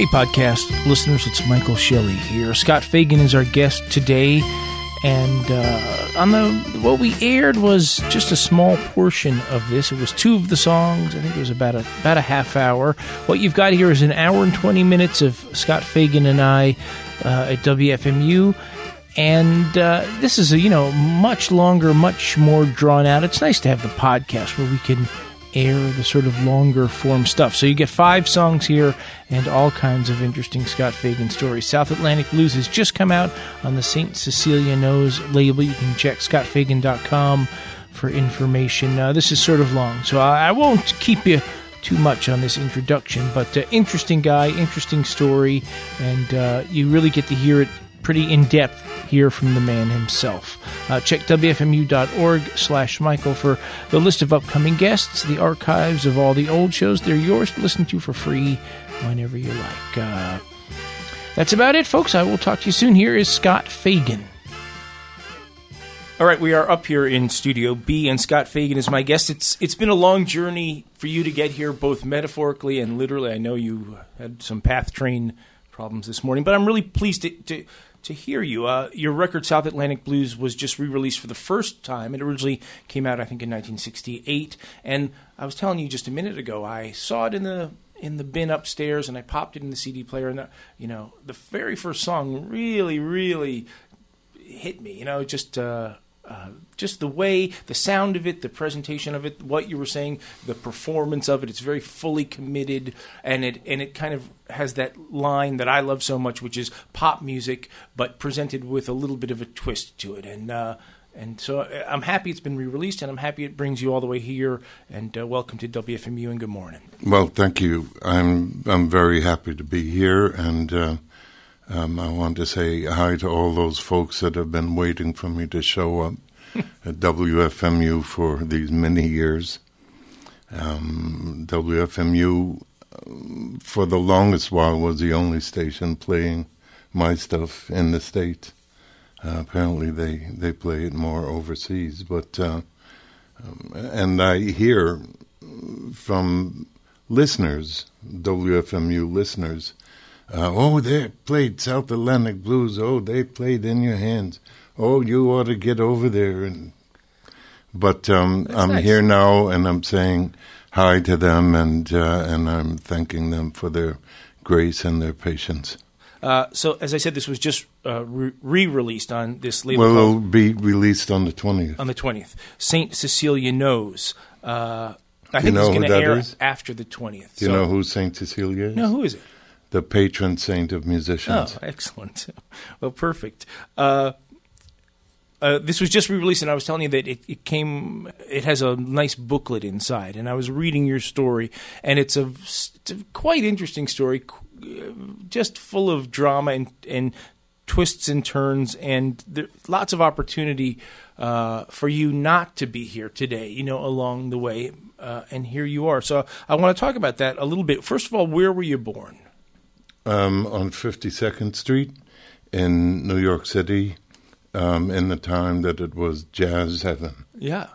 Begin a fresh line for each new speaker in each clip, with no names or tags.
Hey, podcast listeners, it's Michael Shelley here. Scott Fagan is our guest today, and uh, on the what we aired was just a small portion of this. It was two of the songs. I think it was about a about a half hour. What you've got here is an hour and twenty minutes of Scott Fagan and I uh, at WFMU. And uh, this is a you know much longer, much more drawn out. It's nice to have the podcast where we can air the sort of longer form stuff. So you get five songs here and all kinds of interesting Scott Fagan stories. South Atlantic Blues has just come out on the St. Cecilia Knows label. You can check scottfagan.com for information. Uh, this is sort of long, so I, I, won't keep you too much on this introduction, but uh, interesting guy, interesting story, and uh, you really get to hear it pretty in depth hear from the man himself. Uh, check WFMU.org slash Michael for the list of upcoming guests, the archives of all the old shows. They're yours to listen to for free whenever you like. Uh, that's about it, folks. I will talk to you soon. Here is Scott Fagan. All right, we are up here in Studio B, and Scott Fagan is my guest. It's it's been a long journey for you to get here, both metaphorically and literally. I know you had some path train problems this morning, but I'm really pleased to, to to hear you. Uh, your record, South Atlantic Blues, was just re released for the first time. It originally came out, I think, in 1968. And I was telling you just a minute ago, I saw it in the in the bin upstairs and I popped it in the CD player. And, the, you know, the very first song really, really hit me. You know, just. Uh, uh, just the way, the sound of it, the presentation of it, what you were saying, the performance of it. It's very fully committed, and it and it kind of has that line that I love so much, which is pop music, but presented with a little bit of a twist to it. And uh, and so uh, I'm happy it's been re-released, and I'm happy it brings you all the way here. And uh, welcome to WFMU, and good morning.
Well, thank you. I'm I'm very happy to be here, and. Uh, um, I want to say hi to all those folks that have been waiting for me to show up at WFMU for these many years. Um, WFMU, um, for the longest while, was the only station playing my stuff in the state. Uh, apparently, they, they play it more overseas. But uh, um, and I hear from listeners, WFMU listeners, uh, oh, they played South Atlantic Blues. Oh, they played In Your Hands. Oh, you ought to get over there. And but um, I'm nice. here now, and I'm saying hi to them, and uh, and I'm thanking them for their grace and their patience.
Uh, so, as I said, this was just uh, re-released on this label.
Well, it'll be released on the twentieth.
On the twentieth, Saint Cecilia knows. Uh, I think you know it's going to air is? after the twentieth.
Do you so. know who Saint Cecilia is?
No, who is it?
The patron saint of musicians.
Oh, excellent. Well, perfect. Uh, uh, this was just re-released, and I was telling you that it, it, came. It has a nice booklet inside, and I was reading your story, and it's a, it's a quite interesting story, just full of drama and, and twists and turns, and there, lots of opportunity uh, for you not to be here today. You know, along the way, uh, and here you are. So I want to talk about that a little bit. First of all, where were you born?
Um, on 52nd Street in New York City um, in the time that it was jazz heaven.
Yeah.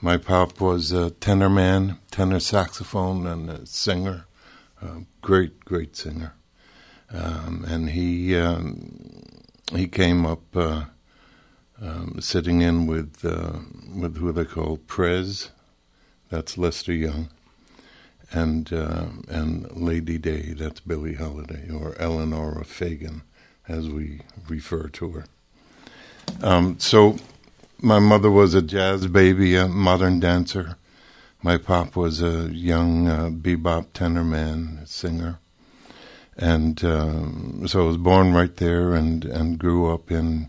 My pop was a tenor man, tenor saxophone, and a singer, a great, great singer. Um, and he um, he came up uh, um, sitting in with uh, with who they call Prez, that's Lester Young, and uh, and Lady Day, that's Billie Holiday, or Eleanor Fagan, as we refer to her. Um, so, my mother was a jazz baby, a modern dancer. My pop was a young uh, bebop tenor man, singer, and um, so I was born right there and and grew up in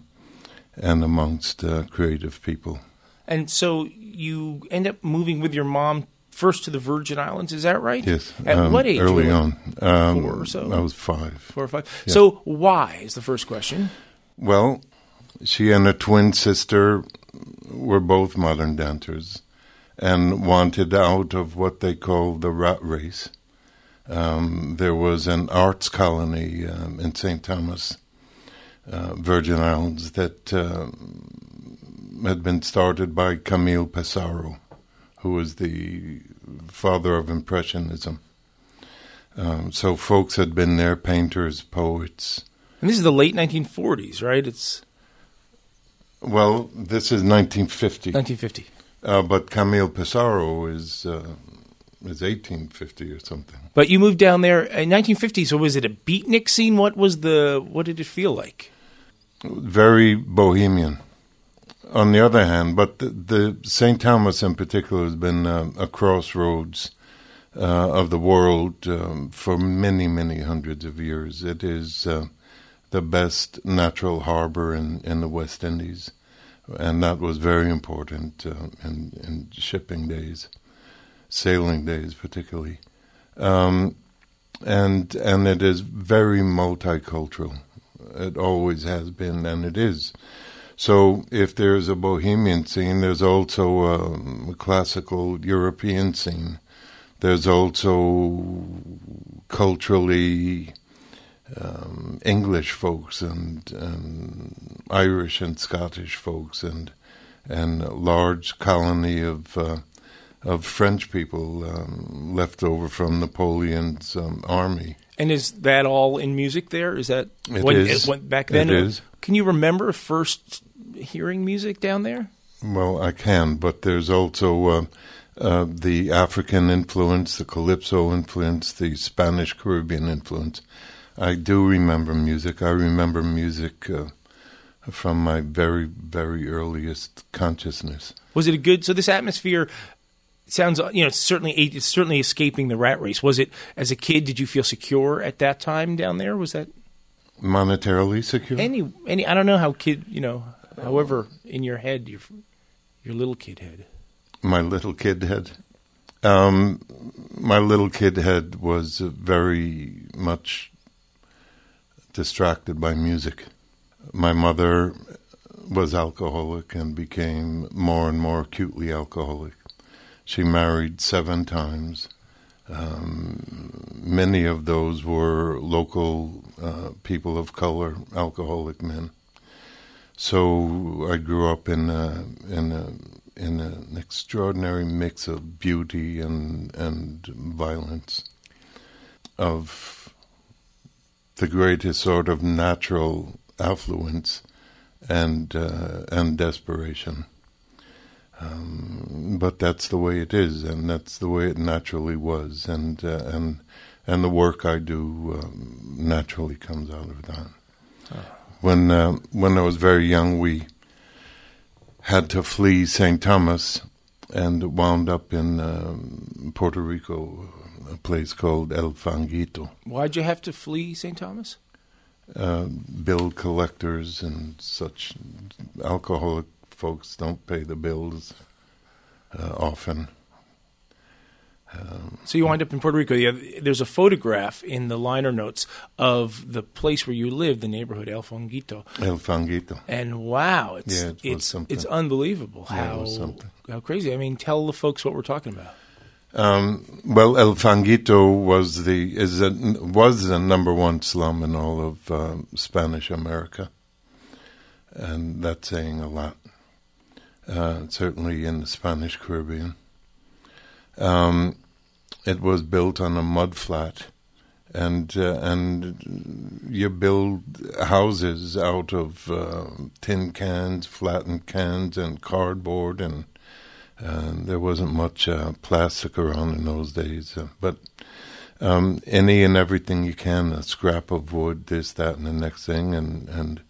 and amongst uh, creative people.
And so you end up moving with your mom first to the Virgin Islands. Is that right?
Yes.
At um, what age?
Early on.
Um, Four or so?
I was five.
Four or five. Yeah. So why is the first question?
Well, she and her twin sister were both modern dancers and wanted out of what they call the rat race. Um, there was an arts colony um, in St. Thomas, uh, Virgin Islands, that uh, had been started by Camille Pissarro who was the father of Impressionism. Um, so folks had been there, painters, poets.
And this is the late 1940s, right? It's
Well, this is 1950,
1950.
uh, but Camille Pissarro is uh, is 1850 or something.
But you moved down there in 1950. So was it a beatnik scene? What was the? What did it feel like?
Very bohemian. On the other hand, but the, the St. Thomas in particular has been uh, a crossroads uh, of the world um, for many, many hundreds of years. It is uh, the best natural harbor in, in the West Indies, and that was very important uh, in, in shipping days, sailing days particularly. Um, and and it is very multicultural. It always has been, and it is. So if there's a bohemian scene, there's also um, a classical European scene. There's also culturally um, English folks and, and Irish and Scottish folks and and a large colony of uh, of French people um, left over from Napoleon's um, army.
And is that all in music there? Is that
It
when
is.
it went back then?
It is.
Can you remember first hearing music down there?
Well, I can, but there's also uh, uh, the African influence, the Calypso influence, the Spanish Caribbean influence. I do remember music. I remember music uh, from my very, very earliest consciousness.
Was it a good? So this atmosphere sounds, you know, it's certainly it's certainly escaping the rat race. Was it as a kid? Did you feel secure at that time down there? Was that
Monetarily secure?
any any? I don't know how kid, you know. However, in your head, your your little kid head.
my little kid head. Um, my little kid head was uh, very much distracted by music. My mother was alcoholic and became more and more acutely alcoholic. She married seven times. Um, many of those were local uh, people of color, alcoholic men. So I grew up in a, in a, in an extraordinary mix of beauty and and violence, of the greatest sort of natural affluence and uh, and desperation. Um, but that's the way it is, and that's the way it naturally was, and uh, and and the work I do um, naturally comes out of that. When uh, when I was very young, we had to flee St. Thomas and wound up in um, Puerto Rico, a place called El Fanguito.
Why'd you have to flee St. Thomas?
Uh, bill collectors and such alcoholic folks don't pay the bills uh, often. Um,
So you wind up in Puerto Rico. Yeah, there's a photograph in the liner notes of the place where you live, the neighborhood El Fonguito,
El Fanguito.
and wow, it's
Yeah, it
it's it's unbelievable
Yeah,
how
something.
how crazy. I mean, tell the folks what we're talking about.
Um, well, El Fanguito was the is a, was the number one slum in all of um, Spanish America, and that's saying a lot. Uh, certainly in the Spanish Caribbean. Um, it was built on a mud flat, and uh, and you build houses out of uh, tin cans, flattened cans, and cardboard, and there wasn't much uh, plastic around in those days. Uh, but um, any and everything you can, a scrap of wood, this, that, and the next thing, and and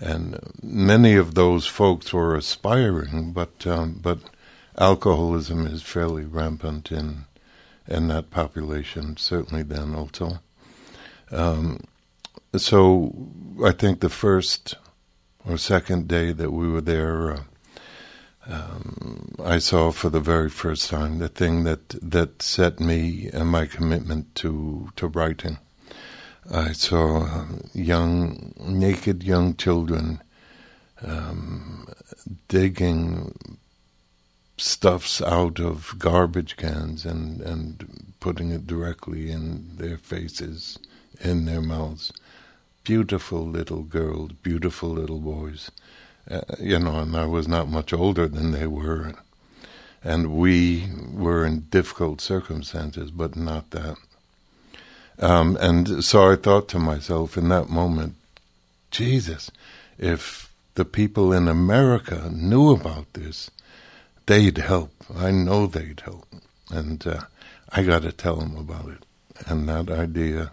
and many of those folks were aspiring, but um, but alcoholism is fairly rampant in in that population, certainly then also. Um, so I think the first or second day that we were there. Uh, um, I saw for the very first time the thing that that set me and my commitment to to writing. I saw um, young, naked young children um, digging stuffs out of garbage cans and and putting it directly in their faces, in their mouths. Beautiful little girls, beautiful little boys uh, you know, and I was not much older than they were, and we were in difficult circumstances, but not that. Um, and so I thought to myself in that moment, Jesus, if the people in America knew about this, they'd help. I know they'd help. And uh, I got to tell them about it. And that idea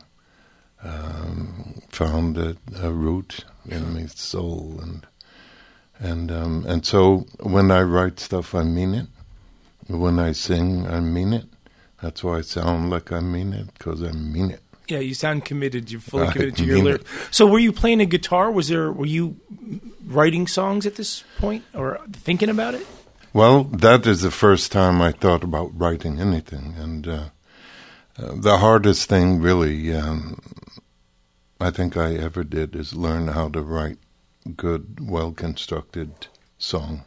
um, found a, a, root in my soul. And and um, and so when I write stuff, I mean it. When I sing, I mean it. That's why I sound like I mean it because I mean it.
Yeah, you sound committed. You're fully committed to your lyrics. So, were you playing a guitar? Was there? Were you writing songs at this point, or thinking about it?
Well, that is the first time I thought about writing anything, and uh, uh, the hardest thing, really, um, I think I ever did, is learn how to write good, well constructed song.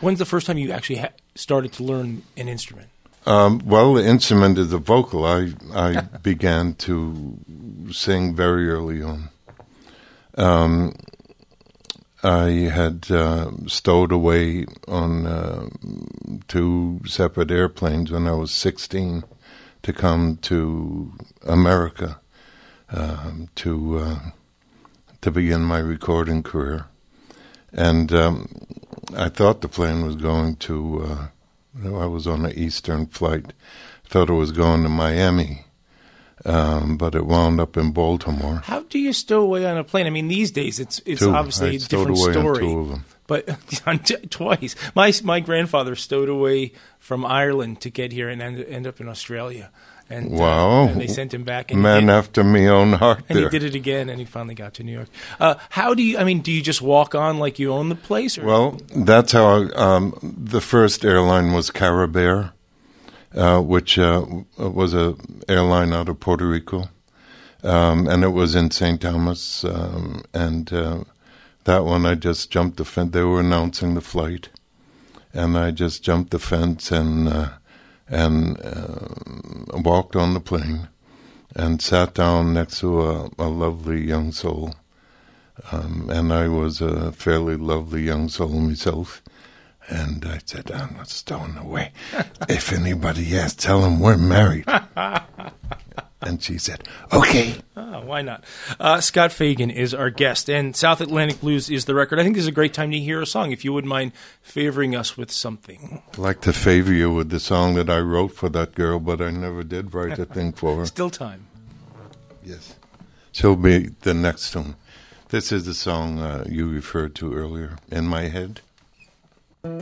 When's the first time you actually ha- started to learn an instrument?
Um, well, the instrument is the vocal. I I began to sing very early on. Um, I had uh, stowed away on uh, two separate airplanes when I was 16 to come to America um, to uh, to begin my recording career, and um, I thought the plane was going to. Uh, I was on an Eastern flight. Thought it was going to Miami, um, but it wound up in Baltimore.
How do you stow away on a plane? I mean, these days it's it's
two.
obviously
I
a different story. But twice, my my grandfather stowed away from Ireland to get here and end, end up in Australia. And,
uh, wow!
Uh, and they sent him back. And
Man after me own heart.
And
there.
he did it again, and he finally got to New York. Uh, how do you? I mean, do you just walk on like you own the place? Or?
Well, that's how I, um, the first airline was Caribair, uh, which uh, was a airline out of Puerto Rico, um, and it was in St. Thomas. Um, and uh, that one, I just jumped the fence. They were announcing the flight, and I just jumped the fence and uh, and uh, walked on the plane and sat down next to a, a lovely young soul. Um, and I was a fairly lovely young soul myself. And I said, I'm not stowing away. if anybody asks, tell them we're married. and she said, okay.
Oh, why not? Uh, Scott Fagan is our guest, and South Atlantic Blues is the record. I think this is a great time to hear a song. If you wouldn't mind favoring us with something.
I'd like to favor you with the song that I wrote for that girl, but I never did write a thing for her.
Still time.
Yes. She'll be the next one. This is the song uh, you referred to earlier, In My Head. Black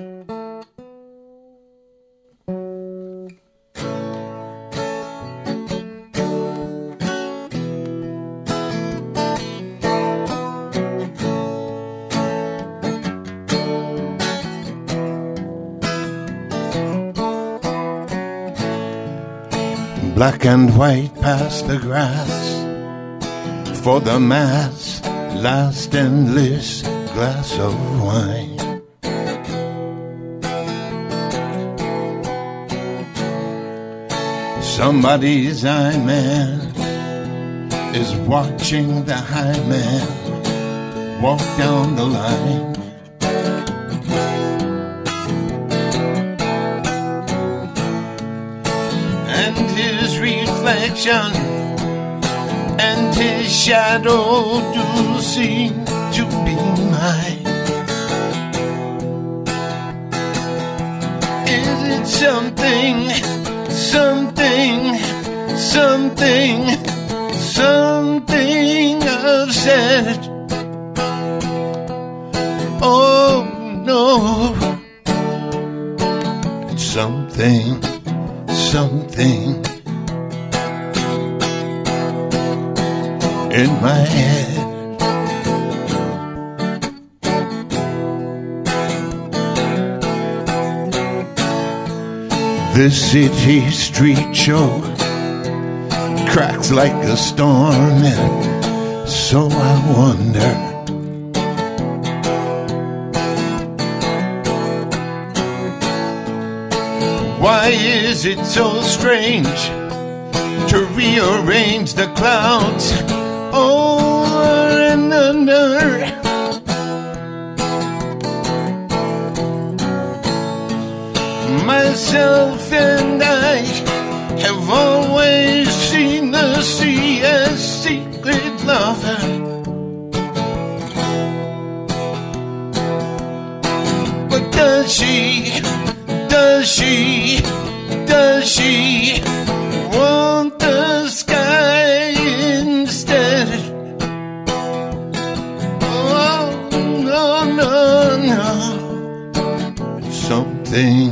and white past the grass for the mass last endless glass of wine. Somebody's eye man is watching the high man walk down the line. And his reflection and his shadow do seem something, something said? Oh no, it's something, something. in my head. The city street show cracks like a storm, and so I wonder. Why is it so strange to rearrange the clouds? over and under. Myself and I have always Something,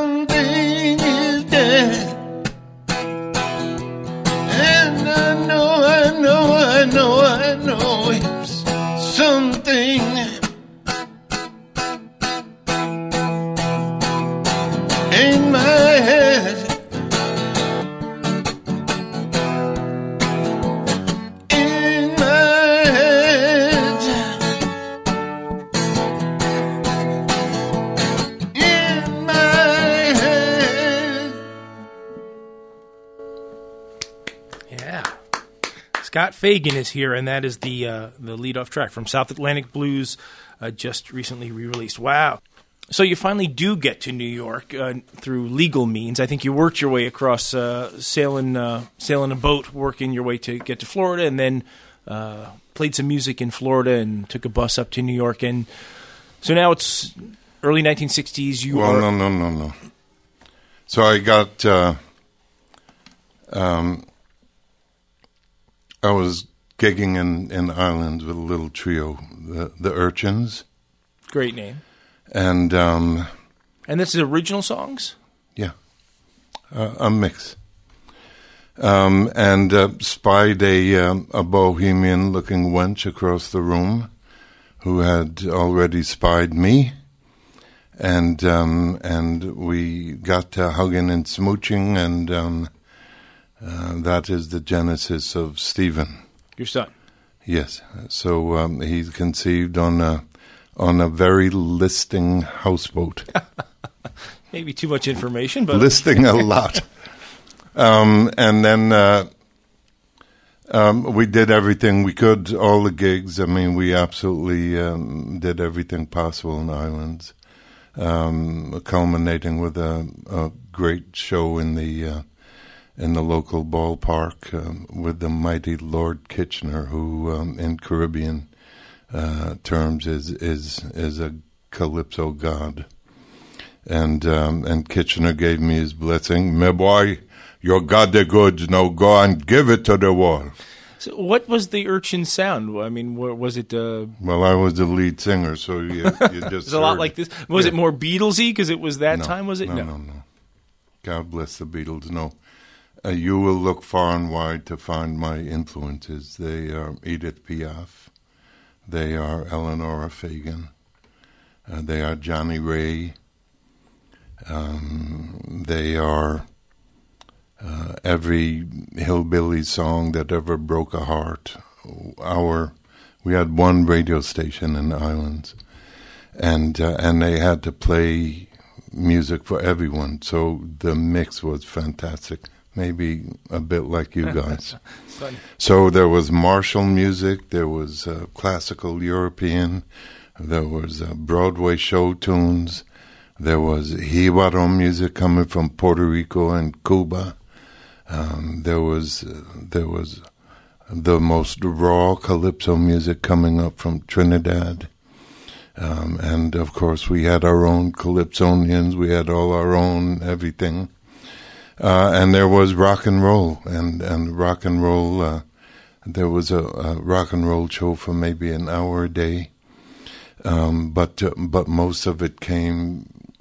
Fagan is here, and that is the uh, the lead off track from South Atlantic Blues, uh, just recently re released. Wow. So you finally do get to New York uh, through legal means. I think you worked your way across uh, sailing uh, sailing a boat, working your way to get to Florida, and then uh, played some music in Florida and took a bus up to New York. And so now it's early 1960s. You
Well,
are
no, no, no, no. So I got, uh, um, I was gigging in, in Ireland with a little trio, the, the Urchins,
great name,
and um,
and this is original songs.
yeah, uh, a mix. Um, and uh, spied a, um, a bohemian-looking wench across the room who had already spied me. And um, and we got to hugging and smooching, and um, uh, that is the genesis of Stephen.
Your son.
Yes, so um, he's conceived on a on a very listing houseboat,
Maybe too much information, but
listing a lot. Um, and then uh, um, we did everything we could, all the gigs. I mean, we absolutely um, did everything possible in the islands, um, culminating with a, a great show in the uh, in the local ballpark um, with the mighty Lord Kitchener, who um, in Caribbean uh, terms is is is a calypso god. And um, and Kitchener gave me his blessing. My boy, you got the goods. Now go and give it to the world.
So what was the urchin sound? I mean, was it? Uh,
Well, I was the lead singer, so you, you just
it's a lot like this. Was it
Yeah.
more Beatlesy because it was that
No,
time? Was it?
No, no, no. God bless the Beatles. No, uh, you will look far and wide to find my influences. They are Edith Piaf. They are Eleanor Fagan. Uh, they are Johnnie Ray. Um, they are uh, every hillbilly song that ever broke a heart. Our we had one radio station in the islands, and uh, and they had to play music for everyone. So the mix was fantastic. Maybe a bit like you guys. So there was martial music, there was uh, classical European, there was uh, Broadway show tunes, there was Jibaro music coming from Puerto Rico and Cuba. Um, there was uh, there was the most raw calypso music coming up from Trinidad. Um, and of course, we had our own calypsonians. We had all our own everything. Uh, and there was rock and roll, and and rock and roll. Uh, there was a, a, rock and roll show for maybe an hour a day, um, but uh, but most of it came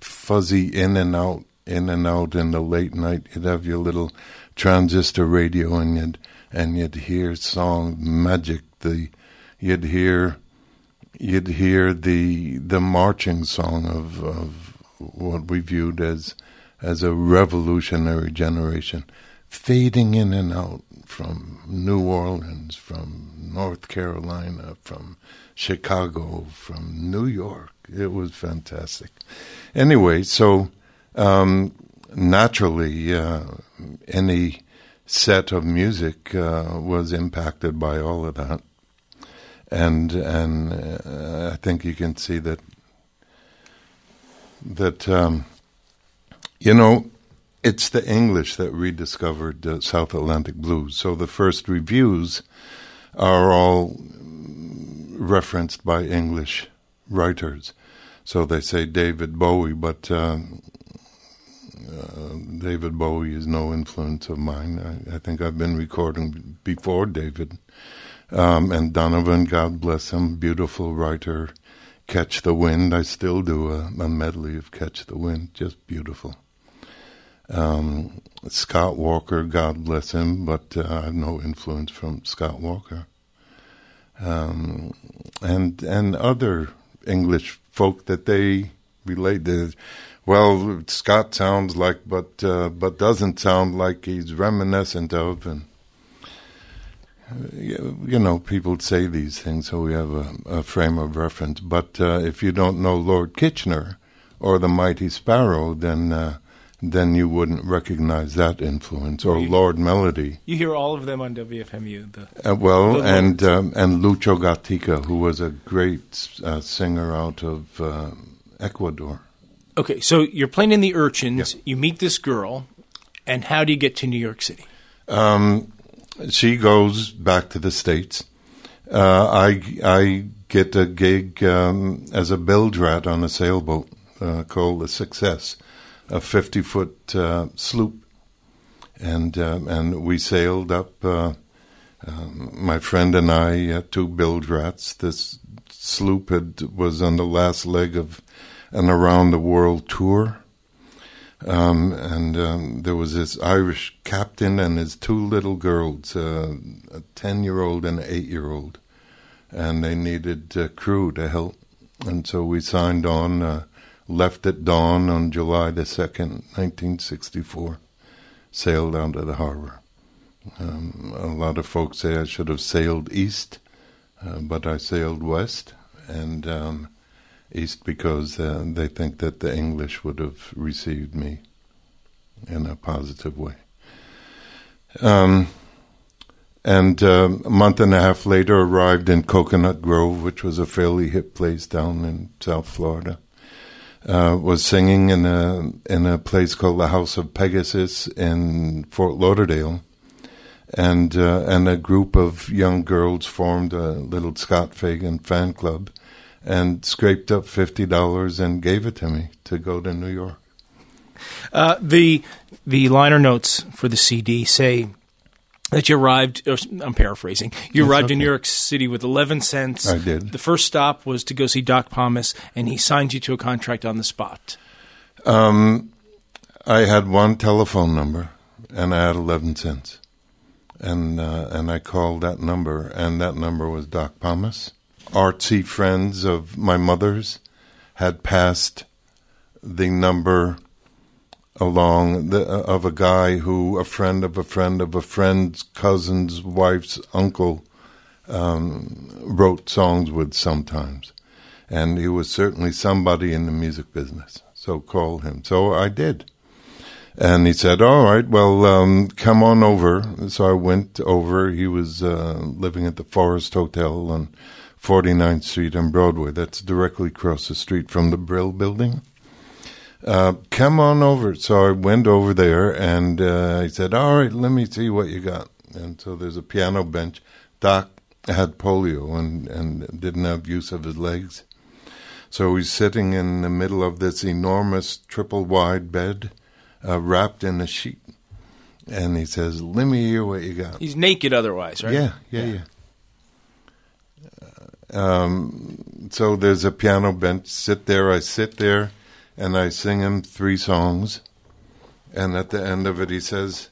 fuzzy in and out, in and out in the late night. You'd have your little transistor radio, and you'd and you'd hear song magic. The you'd hear you'd hear the the marching song of of what we viewed as as a revolutionary generation, fading in and out from New Orleans, from North Carolina, from Chicago, from New York. It was fantastic. Anyway, so um, naturally, uh, any set of music uh, was impacted by all of that, and and uh, I think you can see that that. Um, you know, it's the English that rediscovered uh, South Atlantic blues. So the first reviews are all referenced by English writers. So they say David Bowie, but uh, uh, David Bowie is no influence of mine. I, I, think I've been recording before David. Um, and Donovan, God bless him, beautiful writer. Catch the Wind, I still do a, a medley of Catch the Wind, just beautiful. Um, Scott Walker, God bless him, but uh, I have no influence from Scott Walker. Um, and and other English folk that they relate to. Well, Scott sounds like, but uh, but doesn't sound like he's reminiscent of, and you know, people say these things, so we have a, a frame of reference. But uh, if you don't know Lord Kitchener or the Mighty Sparrow, then uh, then you wouldn't recognize that influence or you, Lord Melody.
You hear all of them on WFMU.
The, uh, well, the and um, and Lucho Gatica, who was a great uh, singer out of uh, Ecuador.
Okay, so you're playing in the Urchins. Yeah. You meet this girl, and how do you get to New York City?
Um, she goes back to the states. Uh, I I get a gig um, as a bilge rat on a sailboat uh, called the Success a 50 foot uh, sloop, and uh, and we sailed up. Uh, um, my friend and I, two bilge rats. This sloop had was on the last leg of an around the world tour. Um, and um, there was this Irish captain and his two little girls, uh, a ten-year-old and an eight-year-old, and they needed uh, crew to help. And so we signed on uh, left at dawn on July the 2nd, 1964, sailed down to the harbor. Um, a lot of folks say I should have sailed east, uh, but I sailed west, and um, east because uh, they think that the English would have received me in a positive way. Um, and uh, a month and a half later, arrived in Coconut Grove, which was a fairly hip place down in South Florida uh, was singing in a in a place called the House of Pegasus in Fort Lauderdale, and uh, and a group of young girls formed a little Scott Fagan fan club, and scraped up fifty dollars and gave it to me to go to New York.
Uh, the the liner notes for the CD say that you arrived. I'm paraphrasing. You That's arrived okay. in New York City with 11 cents.
I did.
The first stop was to go see Doc Pomus, and he signed you to a contract on the spot.
Um, I had one telephone number, and I had 11 cents, and uh, and I called that number, and that number was Doc Pomus. Artsy friends of my mother's had passed the number along the, of a guy who a friend of a friend of a friend's cousin's wife's uncle um, wrote songs with sometimes, and he was certainly somebody in the music business. So call him. So I did. And he said, "All right, well, um, come on over." So I went over. He was uh, living at the Forrest Hotel on 49th Street and Broadway. That's directly across the street from the Brill Building. Uh, come on over. So I went over there and uh, he said, All right, let me see what you got. And so there's a piano bench. Doc had polio and, and didn't have use of his legs. So he's sitting in the middle of this enormous triple wide bed, uh, wrapped in a sheet. And he says, Let me hear what you got.
He's naked otherwise, right?
Yeah, yeah, yeah. Um, so there's a piano bench. Sit there. I sit there, and I sing him three songs. And at the end of it, he says,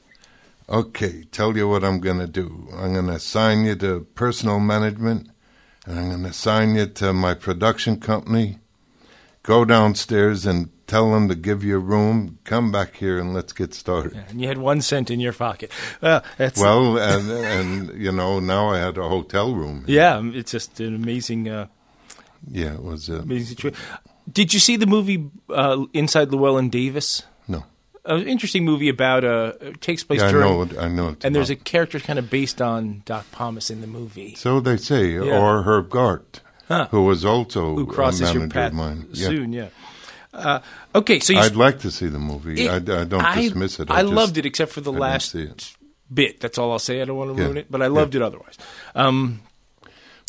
"Okay, tell you what I'm going to do. I'm going to assign you to personal management, and I'm going to assign you to my production company. Go downstairs and tell them to give you a room. Come back here and let's get started."
Yeah, and you had one cent in your pocket. Uh,
Well, and and you know now I had a hotel room.
yeah, it's just an amazing, uh,
Yeah, it was. Uh,
amazing situation. Did you see the movie uh, Inside Llewyn Davis?
no.
An interesting movie about uh, it takes place
Yeah, I know. I know.
and there's a character kind of based on Doc Pomus in the movie.
So they say,
Yeah.
or Herb Gart,
Huh.
who was also
Who crosses your path
of mine. Yeah.
soon? Yeah. Uh, okay, so you,
I'd like to see the movie.
it-
I, I don't
I-
dismiss it.
I,
just-
loved it, except for the
I
last bit. That's all I'll say. I don't want to ruin it, but I loved it otherwise. Um,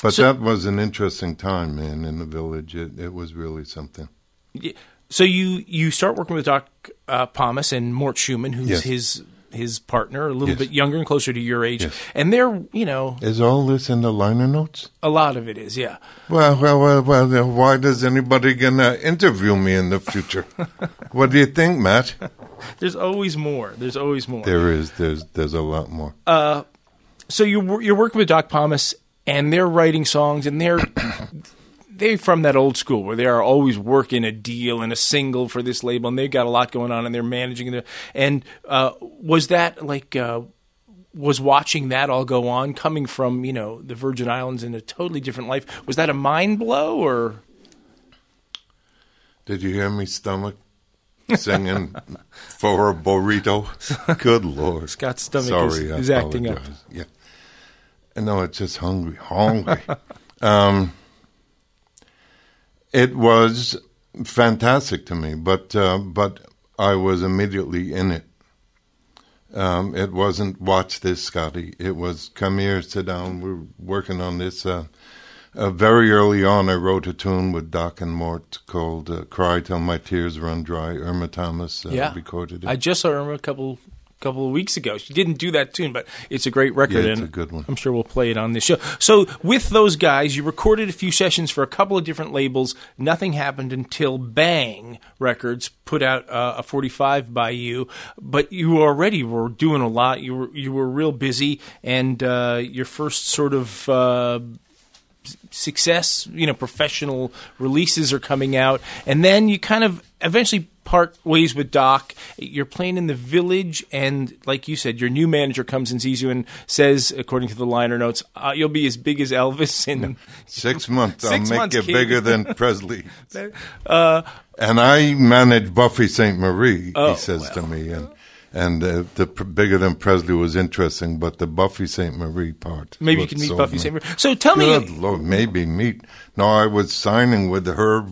But
So-
that was an interesting time, man, in the village. It, it was really something.
y- so you you start working with Doc uh, Pomus and Mort Shuman, who's
Yes.
his his partner, a little
Yes.
bit younger and closer to your age,
Yes.
and they're you know
Is all this in the liner notes?
a lot of it is yeah.
Well, well, well, well. Then why does anybody gonna interview me in the future? what do you think, Matt?
There's always more. There's always more.
There is. There's. There's a lot more.
so you're you're working with Doc Pomus, and they're writing songs, and they're they're from that old school where they are always working a deal and a single for this label, and they've got a lot going on, and they're managing it. And uh, was that like? Uh, was watching that all go on, coming from you know the Virgin Islands in a totally different life. Was that a mind blow, or
Did you hear me stomach singing for a burrito? Good Lord.
Scott's stomach
Sorry,
is,
I
is acting up?
Yeah. No, it's just hungry, hungry. um, it was fantastic to me, but uh, but I was immediately in it. Um, it wasn't watch this, Scotty. It was come here, sit down. We're working on this. Uh, uh, very early on, I wrote a tune with Doc and Mort called uh, "Cry Till My Tears Run Dry." Irma Thomas uh,
yeah,
recorded it.
I just saw her a couple couple of weeks ago. She didn't do that tune, but it's a great record,
Yeah, it's
and
a good one.
I'm sure we'll play it on this show. So, with those guys, you recorded a few sessions for a couple of different labels. Nothing happened until Bang Records put out uh, a 45 by you, but you already were doing a lot. You were you were real busy, and uh, your first sort of. Uh, success, you know, professional releases are coming out, and then you kind of eventually part ways with Doc. You're playing in the village, and like you said, your new manager comes and sees you and says, according to the liner notes, uh, "You'll be as big as Elvis." And
Six months,
Six
I'll make you
kid.
bigger than Presley.
uh,
And I manage Buffy Sainte-Marie,
Oh,
he says to me. And and uh, the bigger than Presley was interesting, but the Buffy Sainte-Marie part.
maybe you can meet
sold
Buffy. Sainte-Marie. So tell
Good
me,
Lord, maybe meet. No, I was signing with her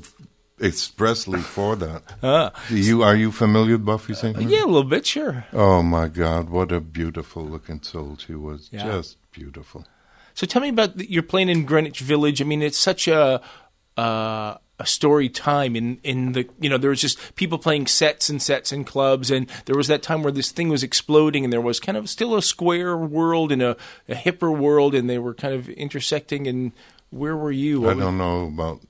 expressly for that.
Ah.
Do you are you familiar with Buffy Sainte-Marie?
yeah, a little bit, sure.
Oh my God, what a beautiful looking soul she was.
Yeah.
Just beautiful.
So tell me about the, you're playing in Greenwich Village. I mean, it's such a uh, a story time in in the you know there was just people playing sets and sets and clubs, and there was that time where this thing was exploding, and there was kind of still a square world and a, a hipper world, and they were kind of intersecting. And where were you?
I
What
don't know about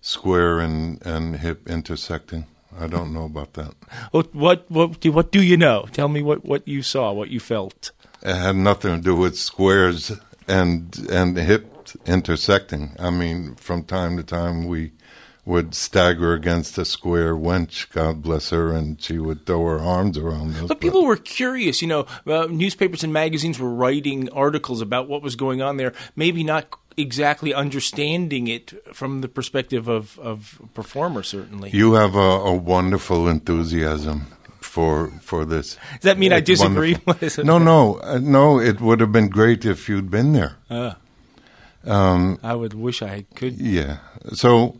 square and, and hip intersecting. I don't know about that.
What what what do, what do you know? Tell me what, what you saw, what you felt.
It had nothing to do with squares and and hip intersecting. I mean, from time to time we would stagger against a square wench, God bless her, and she would throw her arms around us.
But people were curious, you know. Uh, newspapers and magazines were writing articles about what was going on there. Maybe not exactly understanding it from the perspective of of a performer. Certainly,
you have a, a wonderful enthusiasm for for this.
does that mean I disagree?
wonderful.
What is?
No, no, uh, no. It would have been great if you'd been there.
Uh,
Um,
I would wish I could.
Yeah. So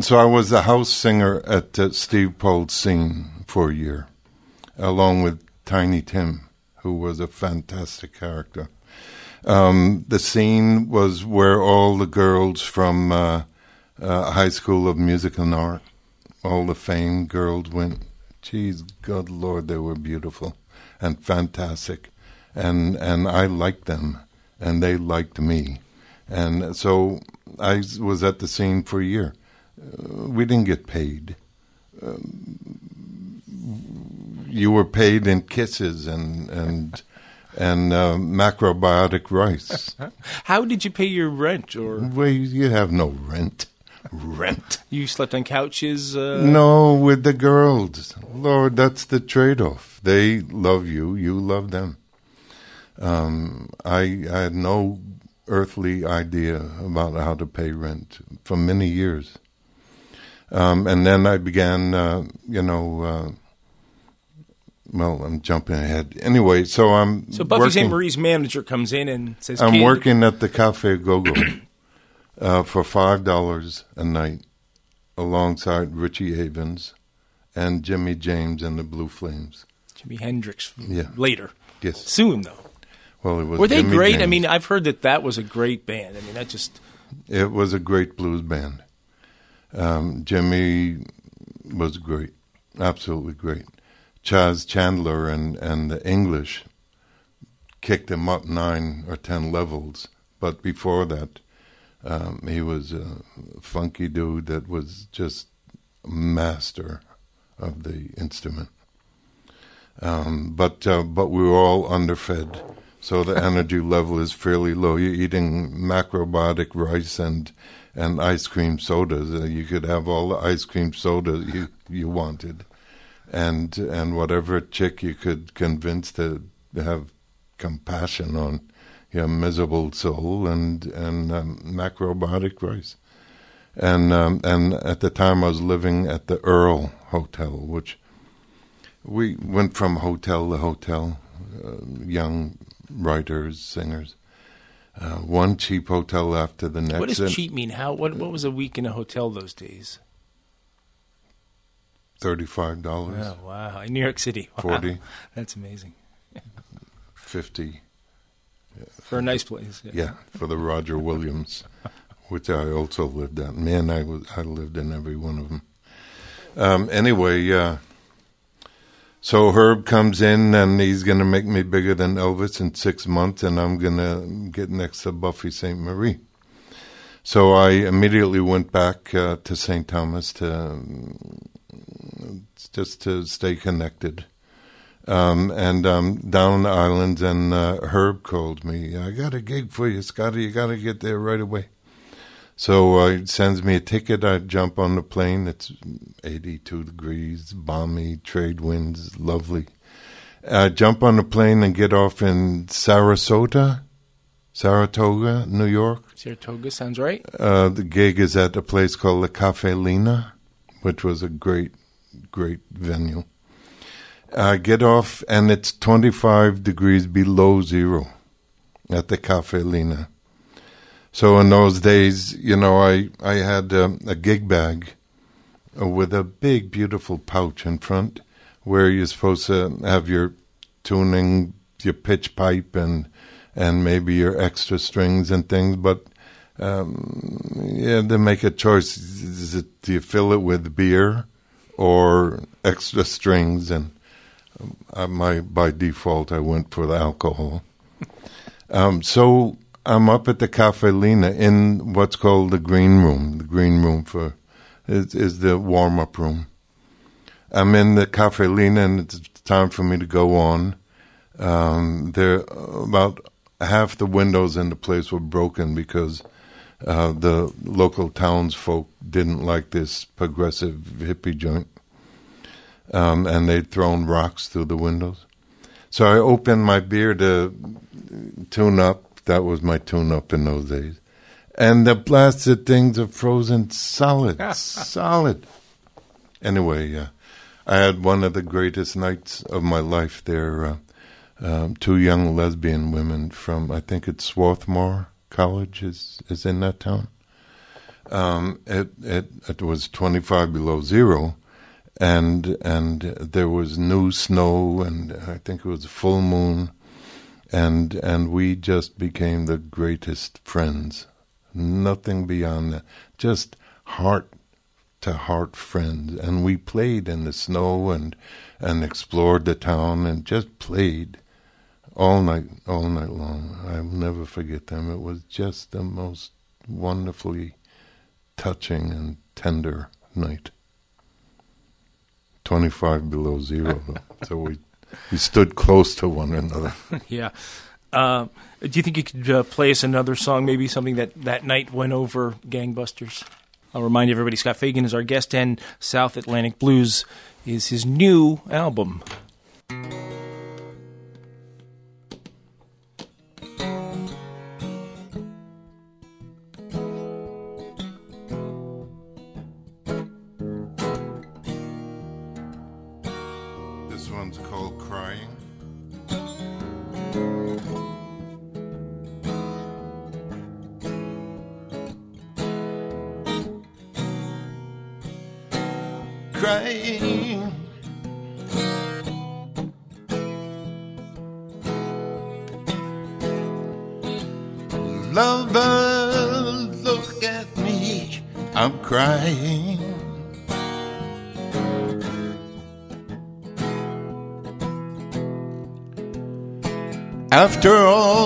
so I was the house singer at uh, Steve Paul's scene for a year, along with Tiny Tim, who was a fantastic character. Um, the scene was where all the girls from uh, uh, High School of Music and Art, all the famed girls went. Geez, good Lord, they were beautiful and fantastic, and and I liked them, and they liked me, and so I was at the scene for a year. Uh, we didn't get paid. Um, you were paid in kisses and and and uh, macrobiotic rice.
How did you pay your rent? Or
well, you have no rent. Rent.
You slept on couches. Uh...
No, with the girls. Lord, that's the trade-off. They love you. You love them. Um, I, I had no earthly idea about how to pay rent for many years. Um, and then I began, uh, you know, uh, well, I'm jumping ahead. Anyway, so I'm.
So Buffy St. Marie's manager comes in and says,
I'm working at the Cafe Gogo uh, for $5 a night alongside Richie Havens and Jimmy James and the Blue Flames.
Jimi Hendrix yeah. later.
Yes.
Soon, though.
Well, it was.
Were they
Jimmy
great?
James.
I mean, I've heard that that was a great band. I mean, that just.
It was a great blues band. Um, Jimmy was great, absolutely great. Chas Chandler and, and the English kicked him up nine or ten levels, but before that, um, he was a funky dude that was just master of the instrument. Um, but uh, but we were all underfed, so the energy level is fairly low. You're eating macrobiotic rice and and ice cream sodas. Uh, you could have all the ice cream sodas you you wanted, and and whatever chick you could convince to have compassion on your miserable soul and and um, macrobiotic rice. And um, and at the time I was living at the Earl Hotel, which we went from hotel to hotel, uh, young writers, singers. Uh, one cheap hotel after the next.
What does cheap mean? How what what was a week in a hotel those days?
Thirty-five dollars.
Oh wow! In New York City, wow.
forty.
That's amazing.
Fifty.
For a nice place.
Yeah. yeah, for the Roger Williams, which I also lived at. Man, I was I lived in every one of them. Um, anyway, yeah. So Herb comes in and he's going to make me bigger than Elvis in six months, and I'm going to get next to Buffy Sainte-Marie. So I immediately went back uh, to St. Thomas to just to stay connected. Um, and um, down the islands, and uh, Herb called me. I got a gig for you, Scotty. You got to get there right away. So uh, he sends me a ticket. I jump on the plane. It's 82 degrees, balmy, trade winds, lovely. I jump on the plane and get off in Sarasota, Saratoga, New York.
Saratoga sounds right.
Uh, the gig is at a place called the Cafe Lena, which was a great, great venue. I get off and it's 25 degrees below zero at the Cafe Lena. So in those days, you know, I I had um, a gig bag with a big, beautiful pouch in front, where you're supposed to have your tuning, your pitch pipe, and and maybe your extra strings and things. But um, had to make a choice: is it do you fill it with beer or extra strings? And um, my by default, I went for the alcohol. Um, so I'm up at the Cafe Lena in what's called the green room. The green room for is, is the warm up room. I'm in the Cafe Lena, and it's time for me to go on. Um, there, about half the windows in the place were broken because uh, the local townsfolk didn't like this progressive hippie joint, um, and they'd thrown rocks through the windows. So I opened my beer to tune up that was my tune up in those days. And the blasted things are frozen solid, solid. Anyway, uh, I had one of the greatest nights of my life there. Uh, um, two young lesbian women from, I think it's Swarthmore College is, is in that town.
um, it, it it was 25 below zero, and and there was new snow, and I think it was a full moon, and and we just became the greatest friends. Nothing beyond that, just heart to heart friends, and we played in the snow and and explored the town and just played all night all night long. I'll never forget them. It was just the most wonderfully touching and tender night. 25 below zero. so we we stood close to one another.
yeah. Uh, do you think you could uh, play us another song, maybe something that that night went over gangbusters? I'll remind everybody Scott Fagan is our guest, and South Atlantic Blues is his new album.
one's called Crying. Crying After all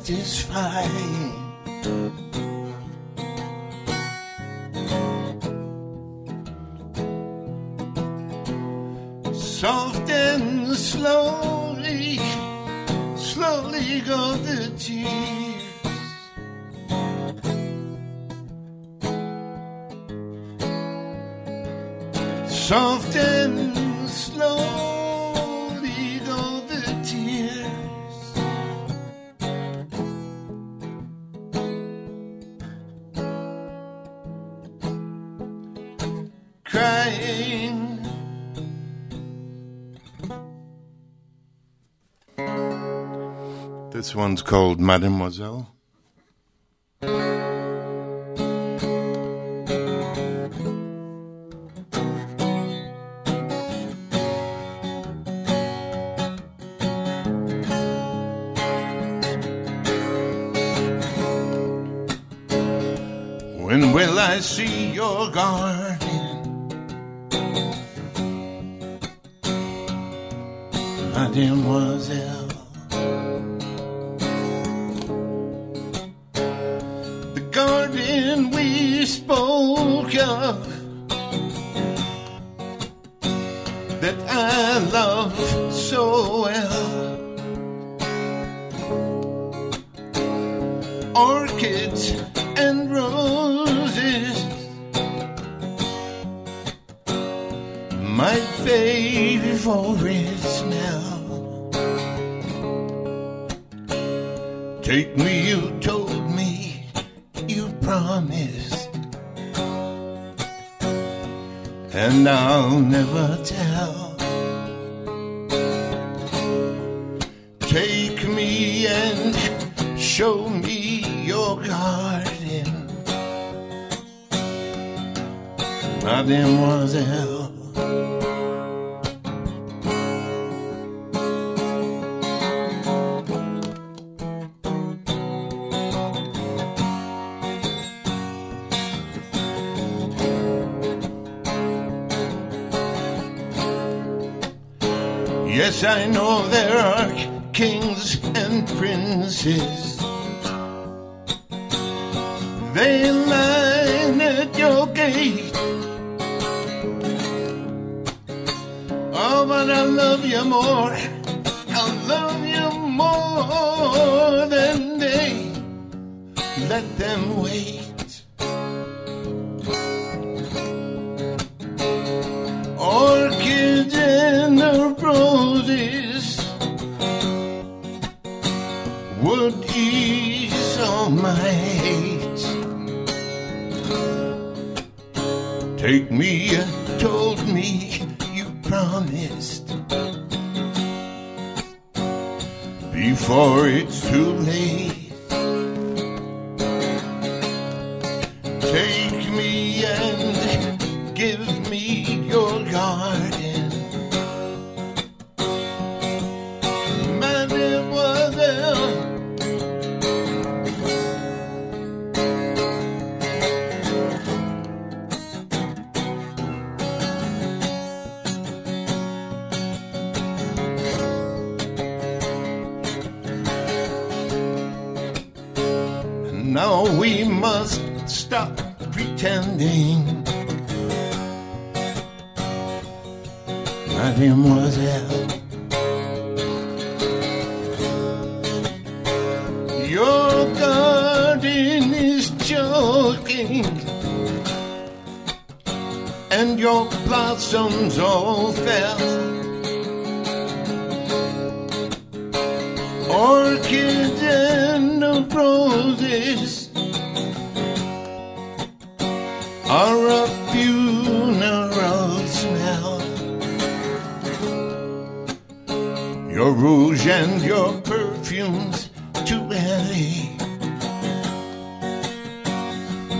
satisfying.
One's called Mademoiselle.
Mademoiselle. Yes, I know there are kings and princes.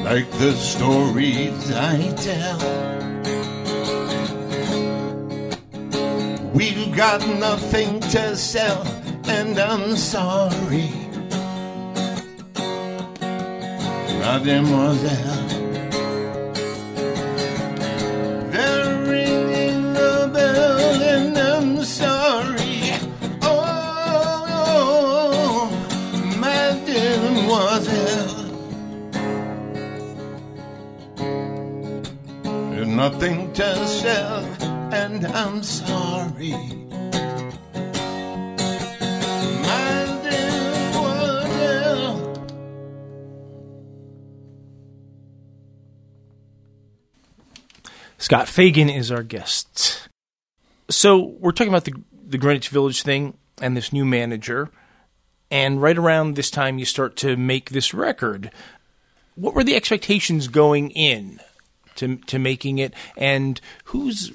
Like the stories I tell. We've got nothing to sell, and I'm sorry. Mademoiselle. And I'm sorry.
Scott Fagan is our guest. So we're talking about the the Greenwich Village thing and this new manager, and right around this time you start to make this record. What were the expectations going in to to making it, and who's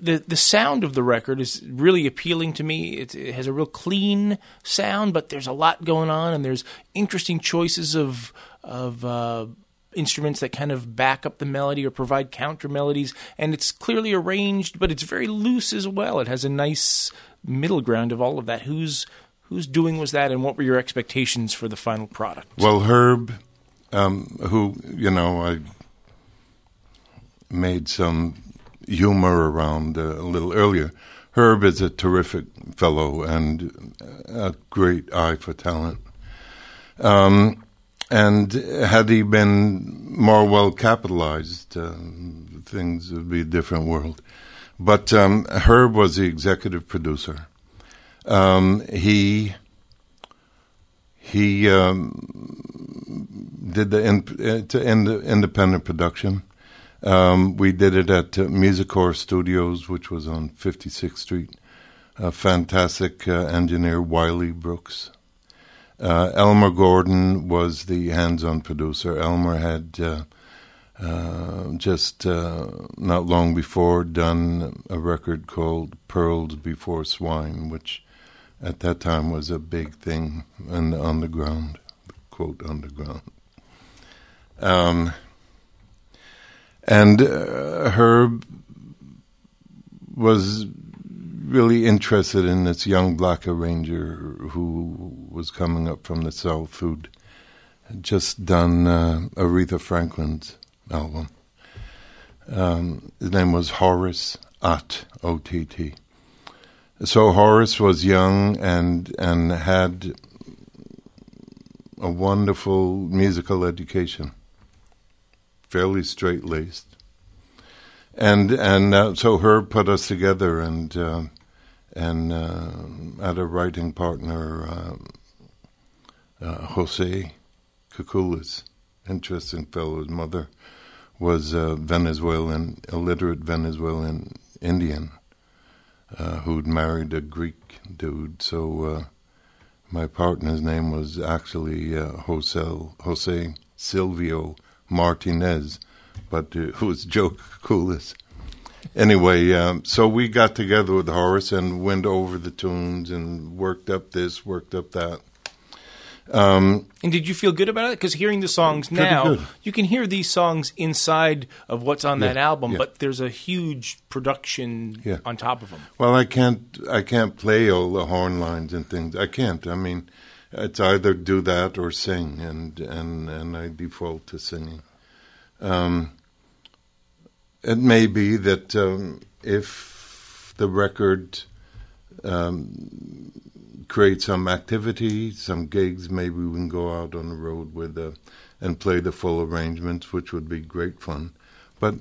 the the sound of the record is really appealing to me. It, it has a real clean sound, but there's a lot going on, and there's interesting choices of of uh, instruments that kind of back up the melody or provide counter melodies. And it's clearly arranged, but it's very loose as well. It has a nice middle ground of all of that. Who's whose doing was that, and what were your expectations for the final product?
Well, Herb, um, who you know, I made some humor around uh, a little earlier. Herb is a terrific fellow and a great eye for talent. Um, and had he been more well capitalized, uh, things would be a different world.
But um, Herb was the executive producer. Um, he he um, did the in, uh, to end, independent production. Um, we did it at uh, Musicore Studios, which was on 56th Street. A fantastic uh, engineer, Wiley Brooks. Uh, Elmer Gordon was the hands-on producer. Elmer had uh, uh, just uh, not long before done a record called "Pearls Before Swine," which at that time was a big thing in the underground, quote underground. Um, and uh, Herb was really interested in this young black arranger who was coming up from the South, who'd just done uh, Aretha Franklin's album. Um, his name was Horace Ott O T T. So Horace was young and and had a wonderful musical education, fairly straight laced, and and uh, so Herb put us together and uh, and uh, had a writing partner, uh, uh, Jose Kookoolis, interesting fellow. His mother was a Venezuelan, illiterate Venezuelan Indian uh, who'd married a Greek dude. So my partner's name was actually uh, Jose, Jose Silvio Martinez, but it was Joe Kookoolis. Anyway, um, so we got together with Horace and went over the tunes and worked up this, worked up that. Um,
And did you feel good about it? Because hearing the songs now,
good.
you can hear these songs inside of what's on that album,
yeah.
but there's a huge production
Yeah.
on top of them.
Well, I can't. I can't play all the horn lines and things. I can't. I mean, it's either do that or sing, and and and I default to singing. Um, it may be that um, if the record um, creates some activity, some gigs, maybe we can go out on the road with uh, and play the full arrangements, which would be great fun. But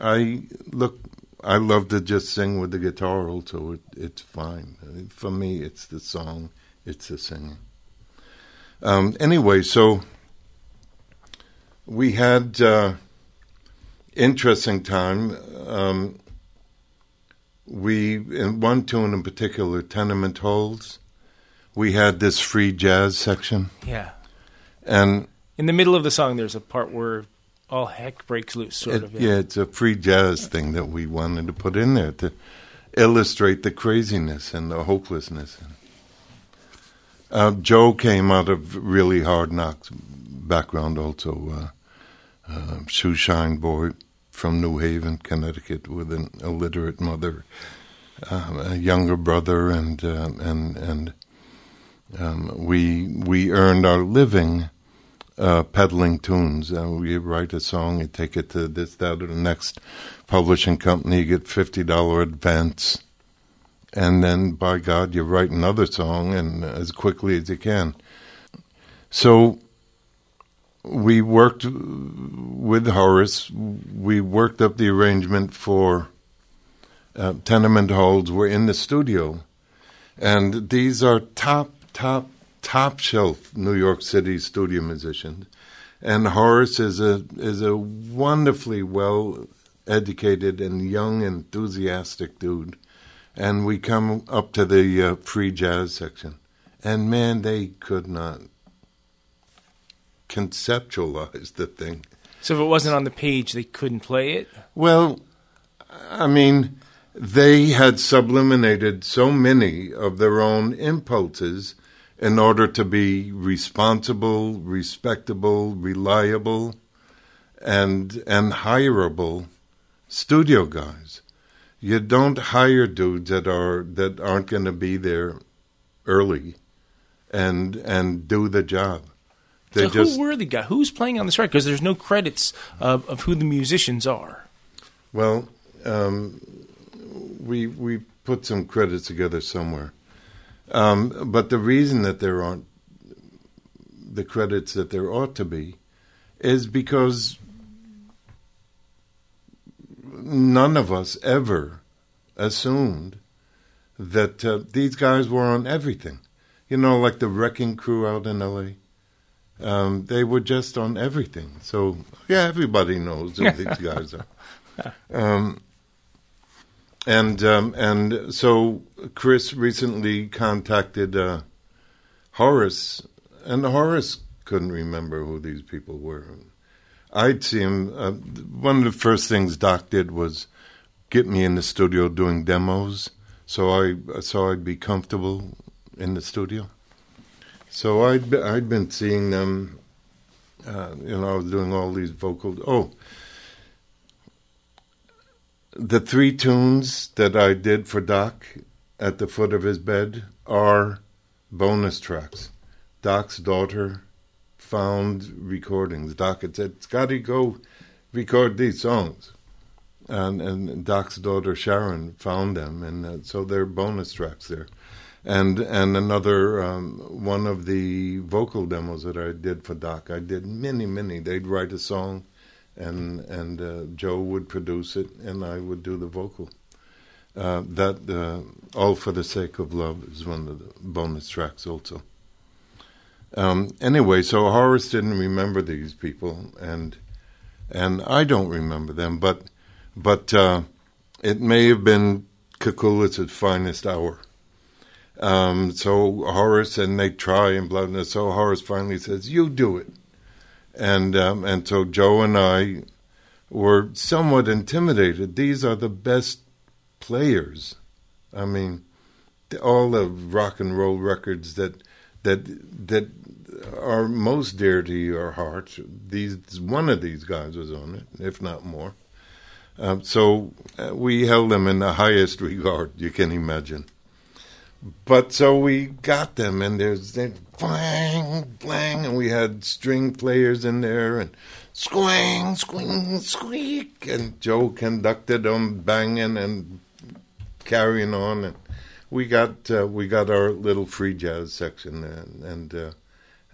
I look. I love to just sing with the guitar, also. It, it's fine. For me, it's the song, it's the singing. Um, anyway, so we had uh, interesting time. Um, we in one tune in particular, Tenement Halls. We had this free jazz section,
Yeah.
and
In the middle of the song, there's a part where all heck breaks loose, sort
It-
of.
yeah. it's a free jazz thing that we wanted to put in there to illustrate the craziness and the hopelessness. Uh, Joe came out of really hard knocks background, also uh, uh, shoe shine boy from New Haven, Connecticut, with an illiterate mother, um, a younger brother, and uh, and and um, we we earned our living uh, peddling tunes. Uh, we write a song, you take it to this, that, or the next publishing company, you get fifty dollar advance, and then by God, you write another song, and as quickly as you can. So we worked with Horace. We worked up the arrangement for uh, Tenement Halls. We're in the studio, and these are top, top, top shelf New York City studio musicians. And Horace is a is a wonderfully well educated and young, enthusiastic dude. And we come up to the uh, free jazz section, and man, they could not conceptualize the thing.
So if it wasn't on the page, they couldn't play it.
Well, I mean, they had subliminated so many of their own impulses in order to be responsible, respectable, reliable, and and hireable studio guys. You don't hire dudes that are that aren't going to be there early and and do the job. They
so
just
who were the guy? Who's playing on this record? Because there's no credits of, of who the musicians are.
Well, um, we we put some credits together somewhere, um, but the reason that there aren't the credits that there ought to be is because none of us ever assumed that uh, these guys were on everything. You know, like the Wrecking Crew out in L.A. Um, they were just on everything. So yeah, everybody knows who these guys are. Um, and um, and so Chris recently contacted uh, Horace, and Horace couldn't remember who these people were. I'd see him. Uh, one of the first things Doc did was get me in the studio doing demos, so I so I'd be comfortable in the studio. So I'd be, I'd been seeing them. Uh, you know, I was doing all these vocal. Oh, the three tunes that I did for Doc at the foot of his bed are bonus tracks. Doc's daughter found recordings. Doc had said, Scotty, go record these songs. And, and Doc's daughter Sharon found them, and uh, so they're bonus tracks there. And and another um, one of the vocal demos that I did for Doc, I did many, many. They'd write a song, and and uh, Joe would produce it, and I would do the vocal. Uh, that uh, "All for the Sake of Love" is one of the bonus tracks, also. Um, anyway, so Horace didn't remember these people, and and I don't remember them, but but uh, it may have been Kookoolis' finest hour. Um, so Horace and they try and blah, blah. So Horace finally says, "You do it." and um, and so Joe and I were somewhat intimidated. These are the best players. I mean, all the rock and roll records that that that are most dear to your heart. These one of these guys was on it, if not more. Um, so uh, we held them in the highest regard you can imagine. But so we got them, and there's they blang, blang, and we had string players in there, and squang, squing, squeak, and Joe conducted them banging and carrying on, and we got uh, we got our little free jazz section, and, and uh,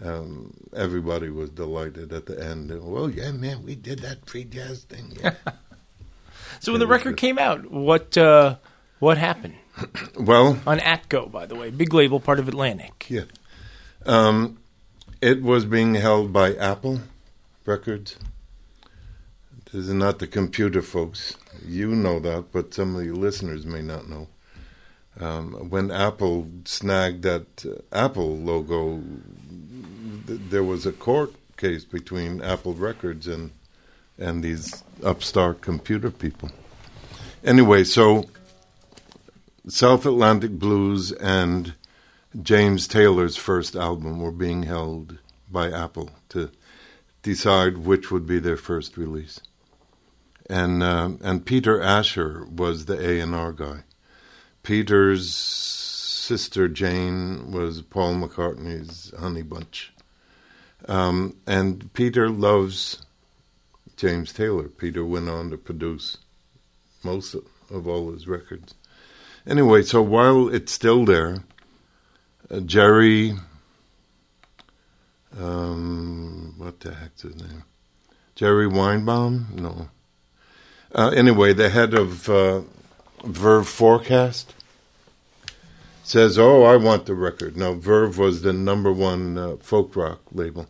um, everybody was delighted at the end. Well, yeah, man, we did that free jazz thing. Yeah.
so when the record came out, what uh, what happened?
well,
on Atco, by the way, big label, part of Atlantic.
Yeah. Um, it was being held by Apple Records. This is not the computer folks. You know that, but some of your listeners may not know. Um, when Apple snagged that uh, Apple logo, th- there was a court case between Apple Records and and these upstart computer people. Anyway, so South Atlantic Blues and James Taylor's first album were being held by Apple to decide which would be their first release. And uh, and Peter Asher was the A and R guy. Peter's sister Jane was Paul McCartney's Honey Bunch. Um, and Peter loves James Taylor. Peter went on to produce most of, of all his records. Anyway, so while it's still there, uh, Jerry, um, what the heck's his name? Jerry Weinbaum? No. Uh, anyway, the head of uh, Verve Forecast says, "Oh, I want the record." Now, Verve was the number one uh, folk rock label.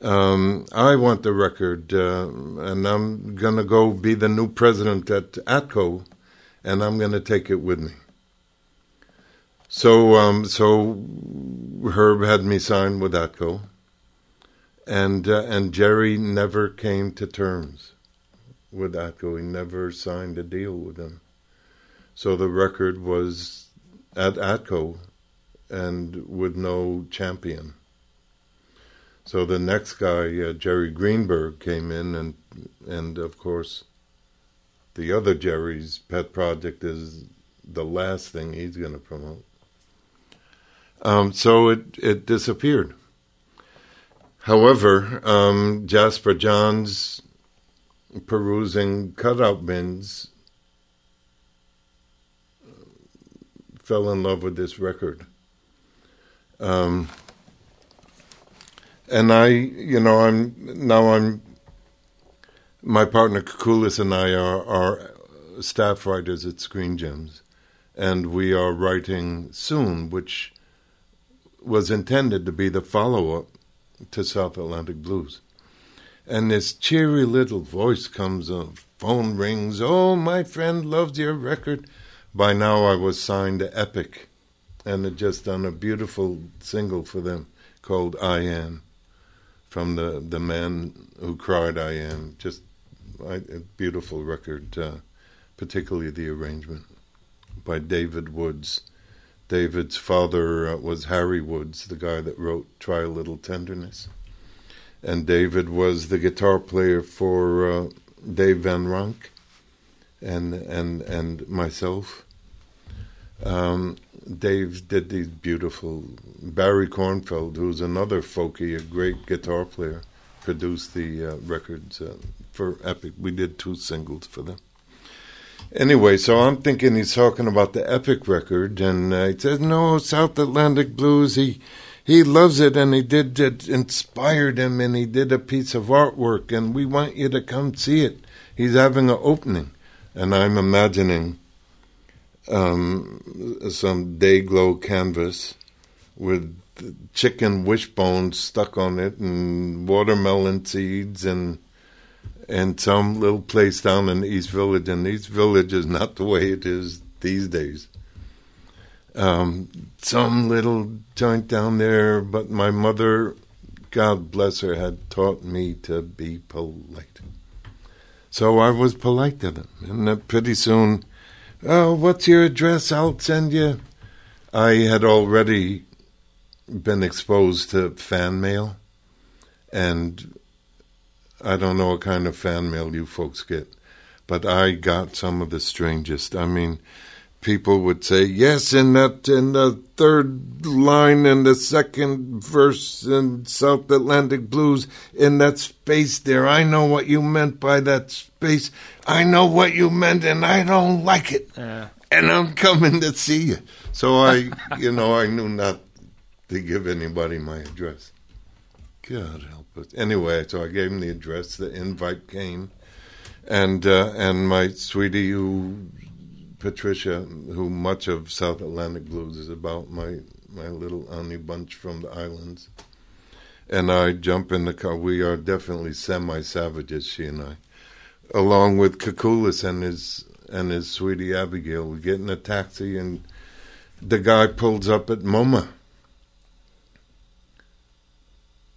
Um, I want the record, uh, and I'm gonna go be the new president at Atco and I'm to take it with me. So, um, so Herb had me sign with Atco, and uh, and Jerry never came to terms with Atco. He never signed a deal with them. So the record was at Atco, and with no champion. So the next guy, uh, Jerry Greenberg, came in, and and of course the other Jerry's pet project is the last thing he's going to promote. Um, so it it disappeared. However, um, Jasper Johns perusing cutout bins fell in love with this record. Um, and I, you know, I'm now I'm my partner Kookoolis and I are, are staff writers at Screen Gems, and we are writing soon, which was intended to be the follow up to South Atlantic Blues. And this cheery little voice comes on, phone rings, oh, my friend loves your record. By now I was signed to Epic and had just done a beautiful single for them called I Am from the, the man who cried I Am. Just a beautiful record, uh, particularly the arrangement by David Woods. David's father uh, was Harry Woods, the guy that wrote Try a Little Tenderness. And David was the guitar player for uh, Dave Van Ronk and and and myself. Um, Dave did these beautiful. Barry Kornfeld, who's another folky, a great guitar player, produced the uh, records uh, for Epic. We did two singles for them. Anyway, so I'm thinking he's talking about the Epic record, and uh, he says, "No, South Atlantic Blues. He he loves it, and he did it inspired him, and he did a piece of artwork, and we want you to come see it. He's having an opening." And I'm imagining um, some day glow canvas with chicken wishbones stuck on it, and watermelon seeds, and and some little place down in East Village, and East Village is not the way it is these days. Um, some little joint down there, but my mother, God bless her, had taught me to be polite. So I was polite to them, and pretty soon, oh, what's your address? I'll send you. I had already been exposed to fan mail, and I don't know what kind of fan mail you folks get, but I got some of the strangest. I mean, people would say, "Yes, in that in the third line in the second verse in South Atlantic Blues, in that space there, I know what you meant by that space. I know what you meant, and I don't like it.
Yeah.
And I'm coming to see you." So I, you know, I knew not to give anybody my address. God help us. Anyway, so I gave him the address. The invite came, and uh, and my sweetie, who Patricia, who much of South Atlantic Blues is about, my my little honey bunch from the islands, and I jump in the car. We are definitely semi-savages, she and I, along with Kookoolis and his and his sweetie Abigail. We get in a taxi, and the guy pulls up at MoMA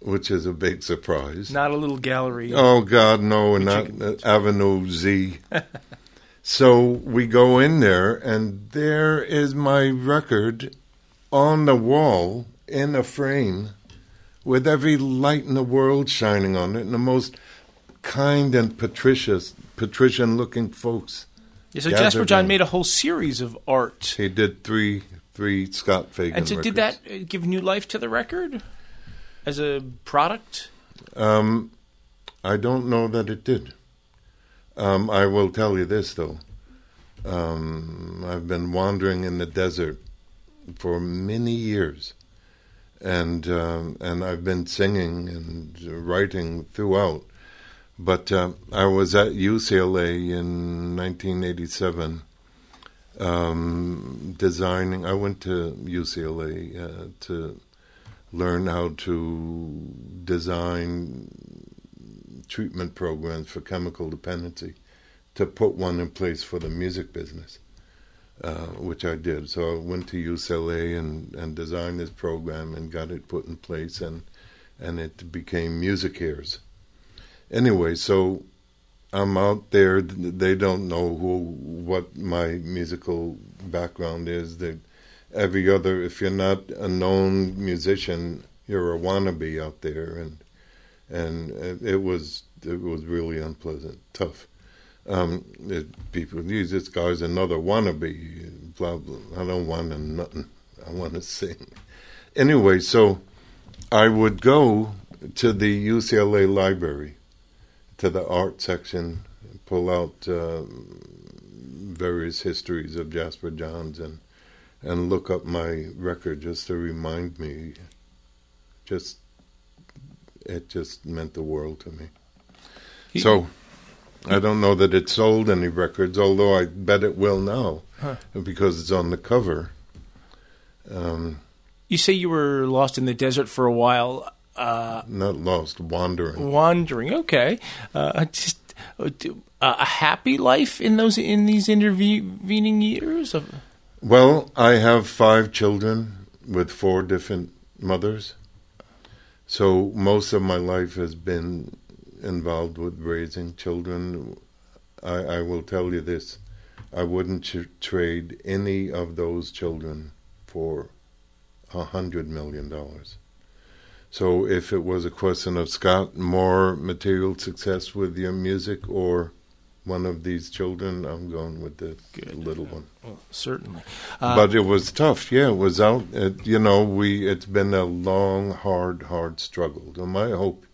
which is a big surprise.
Not a little gallery.
Oh God, no, and not Avenue Z. so we go in there, and there is my record on the wall in a frame, with every light in the world shining on it, and the most kind and patricious, patrician-looking folks.
Yeah, so Jasper John made a whole series of art.
He did three, three Scott Fagan.
And so did that uh, give new life to the record as a product?
Um, I don't know that it did. Um, I will tell you this though. Um, I've been wandering in the desert for many years, and um, and I've been singing and writing throughout. But uh, I was at UCLA in 1987, um, designing. I went to UCLA uh, to learn how to design treatment programs for chemical dependency to put one in place for the music business, uh, which I did. So I went to UCLA and, and designed this program and got it put in place, and and it became MusiCares. Anyway, so I'm out there. They don't know who what my musical background is. They every other if you're not a known musician you're a wannabe out there and and it, was it was really unpleasant tough. Um it, people use this guy's another wannabe blah blah. I don't want to nothing. I want to sing. Anyway so i would go to the ucla library to the art section pull out um, various histories of jasper johns and and look up my record just to remind me. Just it just meant the world to me.
He-
so I don't know that it sold any records, although I bet it will now
Huh.
because it's on the cover. Um,
You say you were lost in the desert for a while, uh,
not lost, wandering.
wandering. Okay, uh, just uh, uh, a happy life in those in these intervening years of.
Well, I have five children with four different mothers. So most of my life has been involved with raising children. I, I will tell you this I wouldn't ch- trade any of those children for a hundred million dollars. So if it was a question of Scott, more material success with your music or one of these children, I'm going with the
Good.
little one
Well, certainly, uh,
but it was tough. Yeah, it was out. It, you know, we it's been a long, hard, hard struggle. And my hope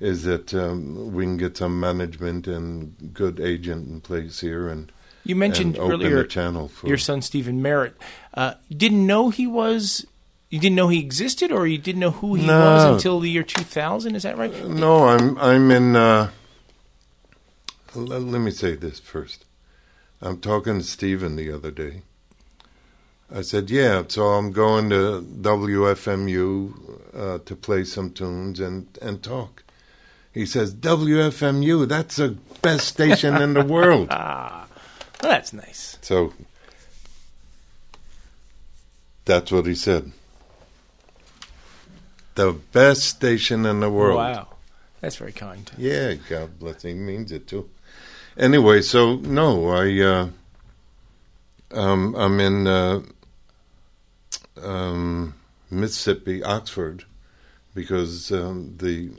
is that um, we can get some management and good agent in place here and,
you mentioned
and
earlier
for
your son Stephin Merritt. Uh, didn't know he was. You didn't know he existed, or you didn't know who he
No.
was until the year 2000. Is that right?
No, I'm I'm in. Uh, let, let me say this first. I'm talking to Stephin the other day. I said, "Yeah, so I'm going to WFMU uh, to play some tunes and and talk." He says, "WFMU, that's the best station in the world."
Ah, well, that's nice.
So that's what he said. The best station in the world.
Wow, that's very kind.
Yeah, God bless. He means it too. Anyway, so no, I uh, um, I'm in uh, um, Mississippi, Oxford, because um, the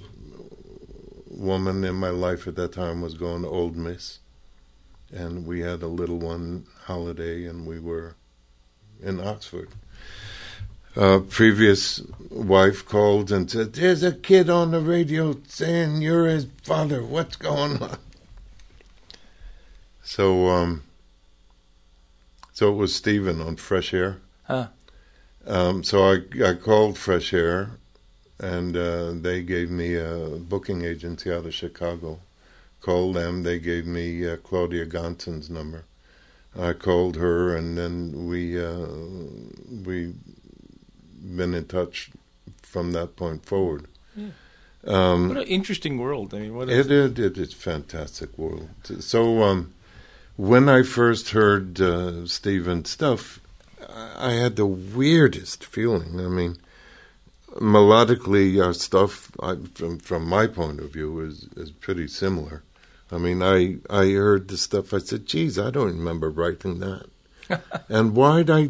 woman in my life at that time was going to Ole Miss, and we had a little one holiday, and we were in Oxford. Uh, previous wife called and said, "There's a kid on the radio saying you're his father. What's going on?" So, um, so it was Stephin on Fresh Air.
Huh.
Um, so I I called Fresh Air, and uh, they gave me a booking agency out of Chicago. Called them. They gave me uh, Claudia Gonson's number. I called her, and then we uh, we been in touch from that point forward.
Yeah.
Um,
What an interesting world. I mean, what a,
it, it, it is fantastic world. So um, when I first heard uh, Stephin's stuff, I had the weirdest feeling. I mean, melodically, our stuff, I, from from my point of view, is is pretty similar. I mean, I I heard the stuff. I said, "Geez, I don't remember writing that." and why'd I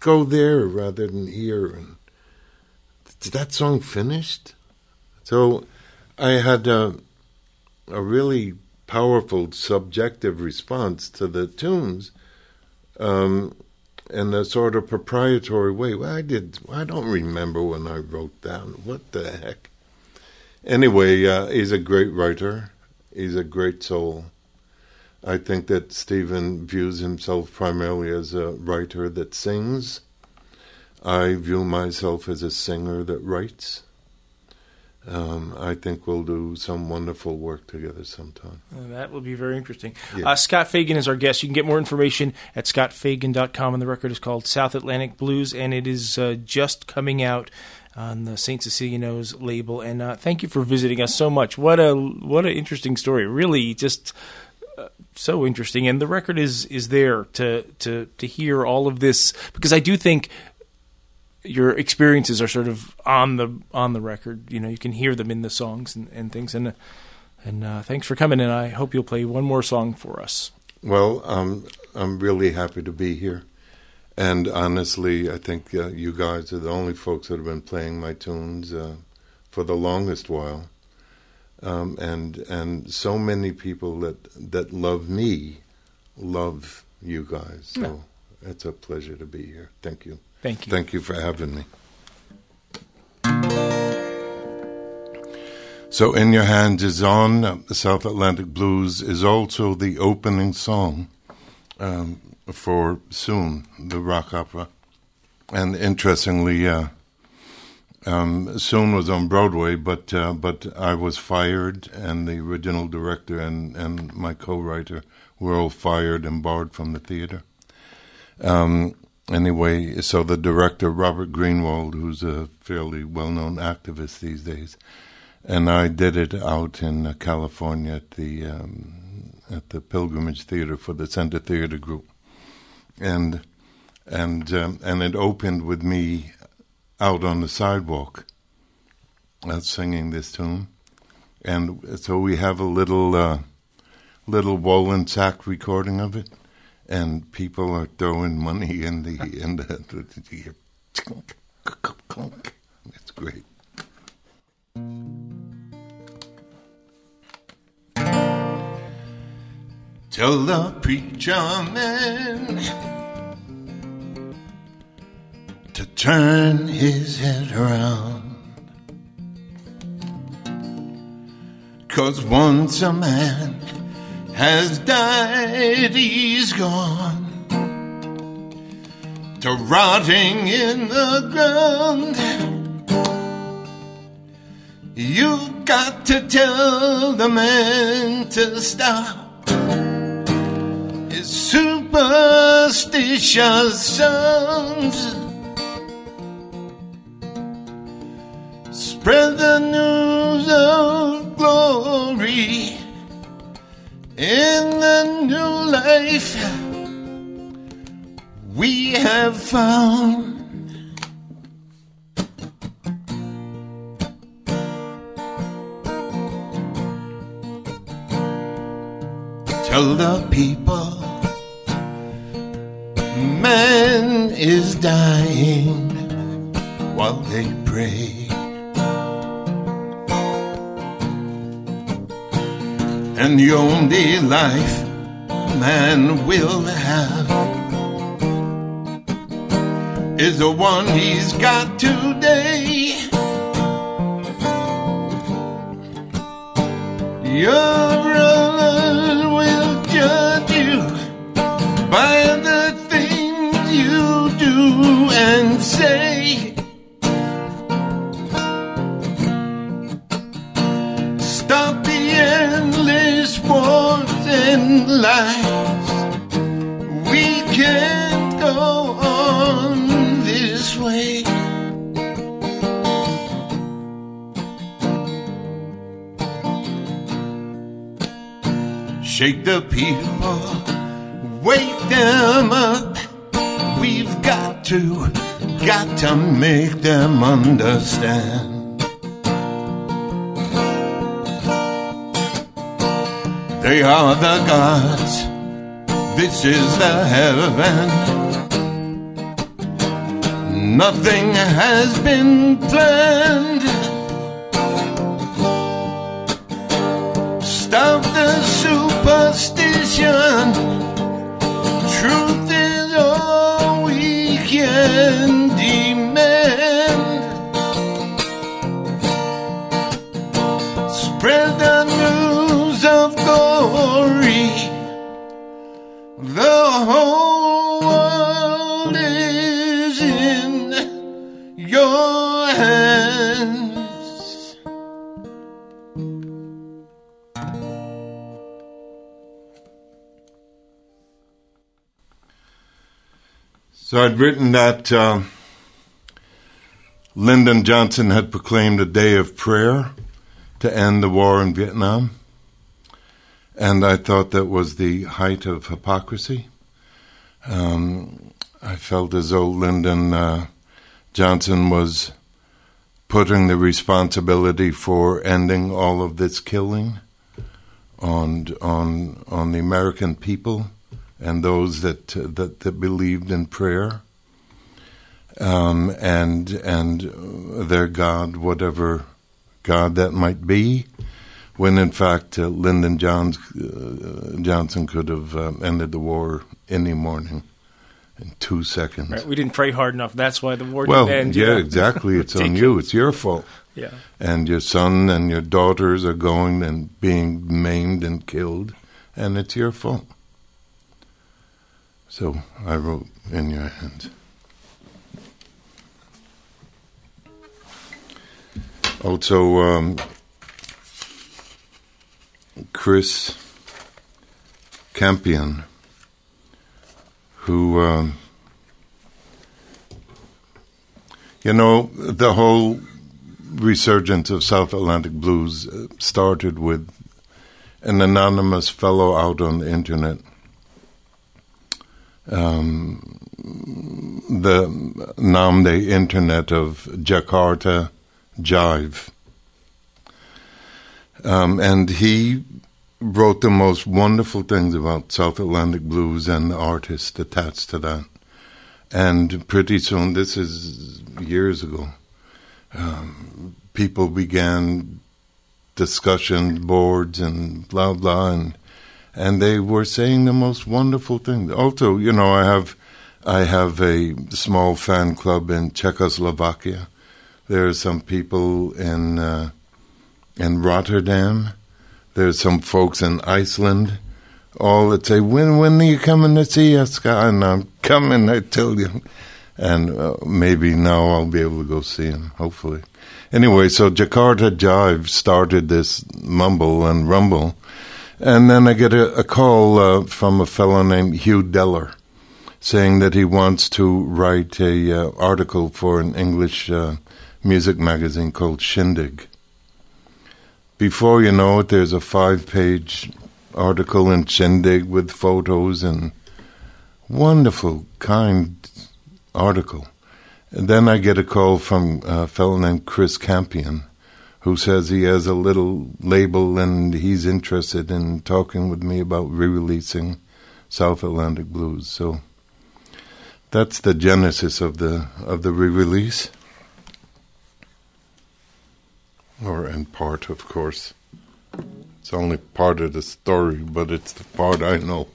go there rather than here? And did that song finished? So I had a, a really powerful subjective response to the tunes um, in a sort of proprietary way. Well, I did. I don't remember when I wrote down. What the heck? Anyway, uh, he's a great writer. He's a great soul. I think that Stephin views himself primarily as a writer that sings. I view myself as a singer that writes. Um, I think we'll do some wonderful work together sometime.
Uh, That will be very interesting.
Yeah.
Uh, Scott Fagan is our guest. You can get more information at scottfagan.com, and the record is called South Atlantic Blues, and it is uh, just coming out on the St. Cecilia Knows label. And uh, thank you for visiting us so much. What a what an interesting story! Really, just uh, so interesting. And the record is is there to to to hear all of this because I do think your experiences are sort of on the on the record. You know, you can hear them in the songs and, and things. And and uh, thanks for coming. And I hope you'll play one more song for us.
Well, um, I'm really happy to be here. And honestly, I think uh, you guys are the only folks that have been playing my tunes uh, for the longest while. Um, and and so many people that that love me love you guys. So
Yeah.
it's a pleasure to be here. Thank you.
Thank you.
Thank you for having me. So, In Your Hands is on. Uh, The South Atlantic Blues is also the opening song um, for Soon, the rock opera. And interestingly, uh,
um, soon was on Broadway, but uh, but I was fired, and the original director and, and my co-writer were all fired and barred from the theater. Um, anyway, so the director Robert Greenwald, who's a fairly well-known activist these days, and I did it out in uh, California at the um, at the Pilgrimage Theater for the Center Theater Group, and and um, and it opened with me out on the sidewalk, uh, singing this tune, and so we have a little uh, little Wollensak recording of it, and people are throwing money in the in the, it's great.
Tell the preacher man to turn his head around. Cause once a man has died, he's gone to rotting in the ground. You've got to tell the man to stop his superstitious songs. Spread the news of glory in the new life we have found. Tell the people man is dying while they pray. And the only life man will have is the one he's got today. Your brother understand. They are the gods. This is the heaven. Nothing has been planned. Stop the superstition. Truth is all we can
So I'd written that uh, Lyndon Johnson had proclaimed a day of prayer to end the war in Vietnam. And I thought that was the height of hypocrisy. Um, I felt as though Lyndon uh, Johnson was putting the responsibility for ending all of this killing on on on the American people and those that that, that believed in prayer um, and and their God, whatever God that might be, when in fact uh, Lyndon Johns, uh, Johnson could have um, ended the war any morning in two seconds.
Right, we didn't pray hard enough. That's why the war
Well,
didn't end. you
yeah,
know?
exactly. It's on you. It's your fault.
Yeah.
And your son and your daughters are going and being maimed and killed, and it's your fault. So I wrote in your hands.
Also, um, Chris Campion, who, um, you know, the whole resurgence of South Atlantic blues uh, started with an anonymous fellow out on the internet. Um, the internet of Jakarta Jive. Um, and he wrote the most wonderful things about South Atlantic blues and the artists attached to that. And pretty soon, this is years ago, um, people began discussion boards and blah blah, and and they were saying the most wonderful things. Also, you know, I have I have a small fan club in Czechoslovakia. There are some people in uh, in Rotterdam. There's some folks in Iceland. All that say, "When when are you coming to see us?" And I'm coming. I tell you. And uh, maybe now I'll be able to go see him. Hopefully. Anyway, so Jakarta Jive started this mumble and rumble, and then I get a, a call uh, from a fellow named Hugh Deller, saying that he wants to write a uh, article for an English uh, music magazine called Shindig. Before you know it, there's a five-page article in Shindig with photos and wonderful, kind article. And then I get a call from a fellow named Chris Campion, who says he has a little label and he's interested in talking with me about re-releasing South Atlantic Blues. So that's the genesis of the of the re-release, or in part, of course. It's only part of the story, but it's the part I know.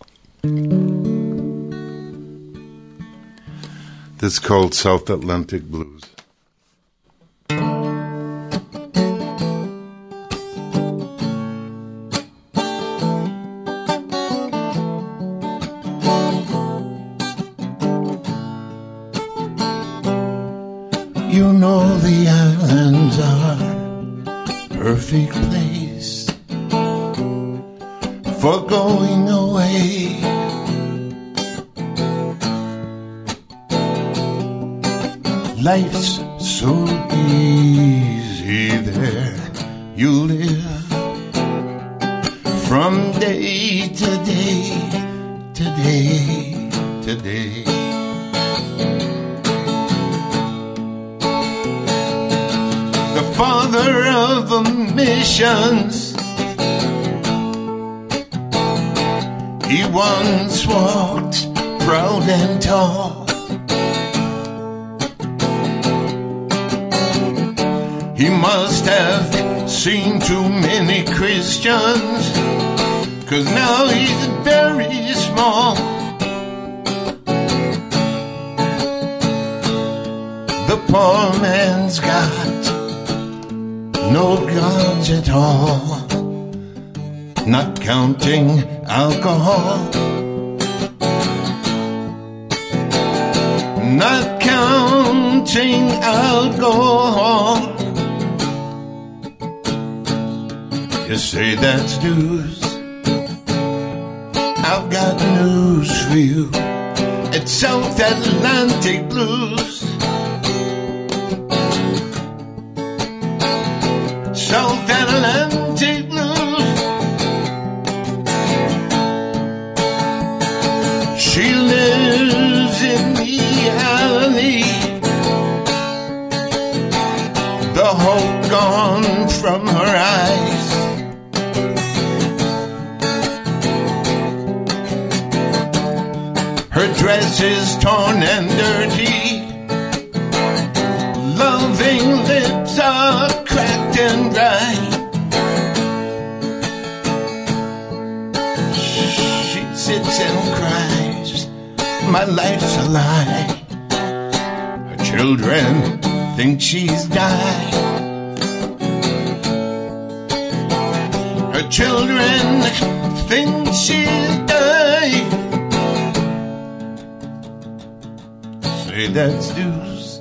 This is called South Atlantic Blues.
Sits and cries, My life's a lie. Her children think she's died. Her children think she's died. Say that's deuce.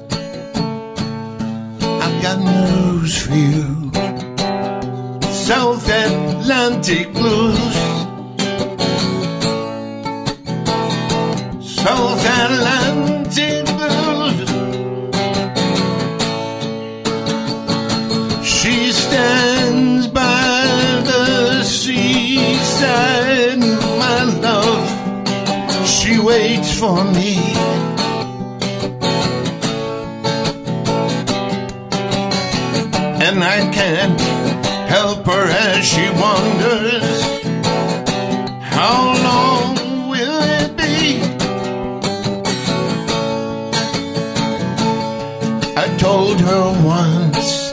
I've
got news for you. South Atlantic blues. For me. And I can't help her as she wonders. How long will it be? I told her once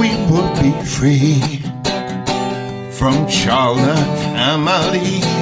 we would be free from Charlotte Amalie.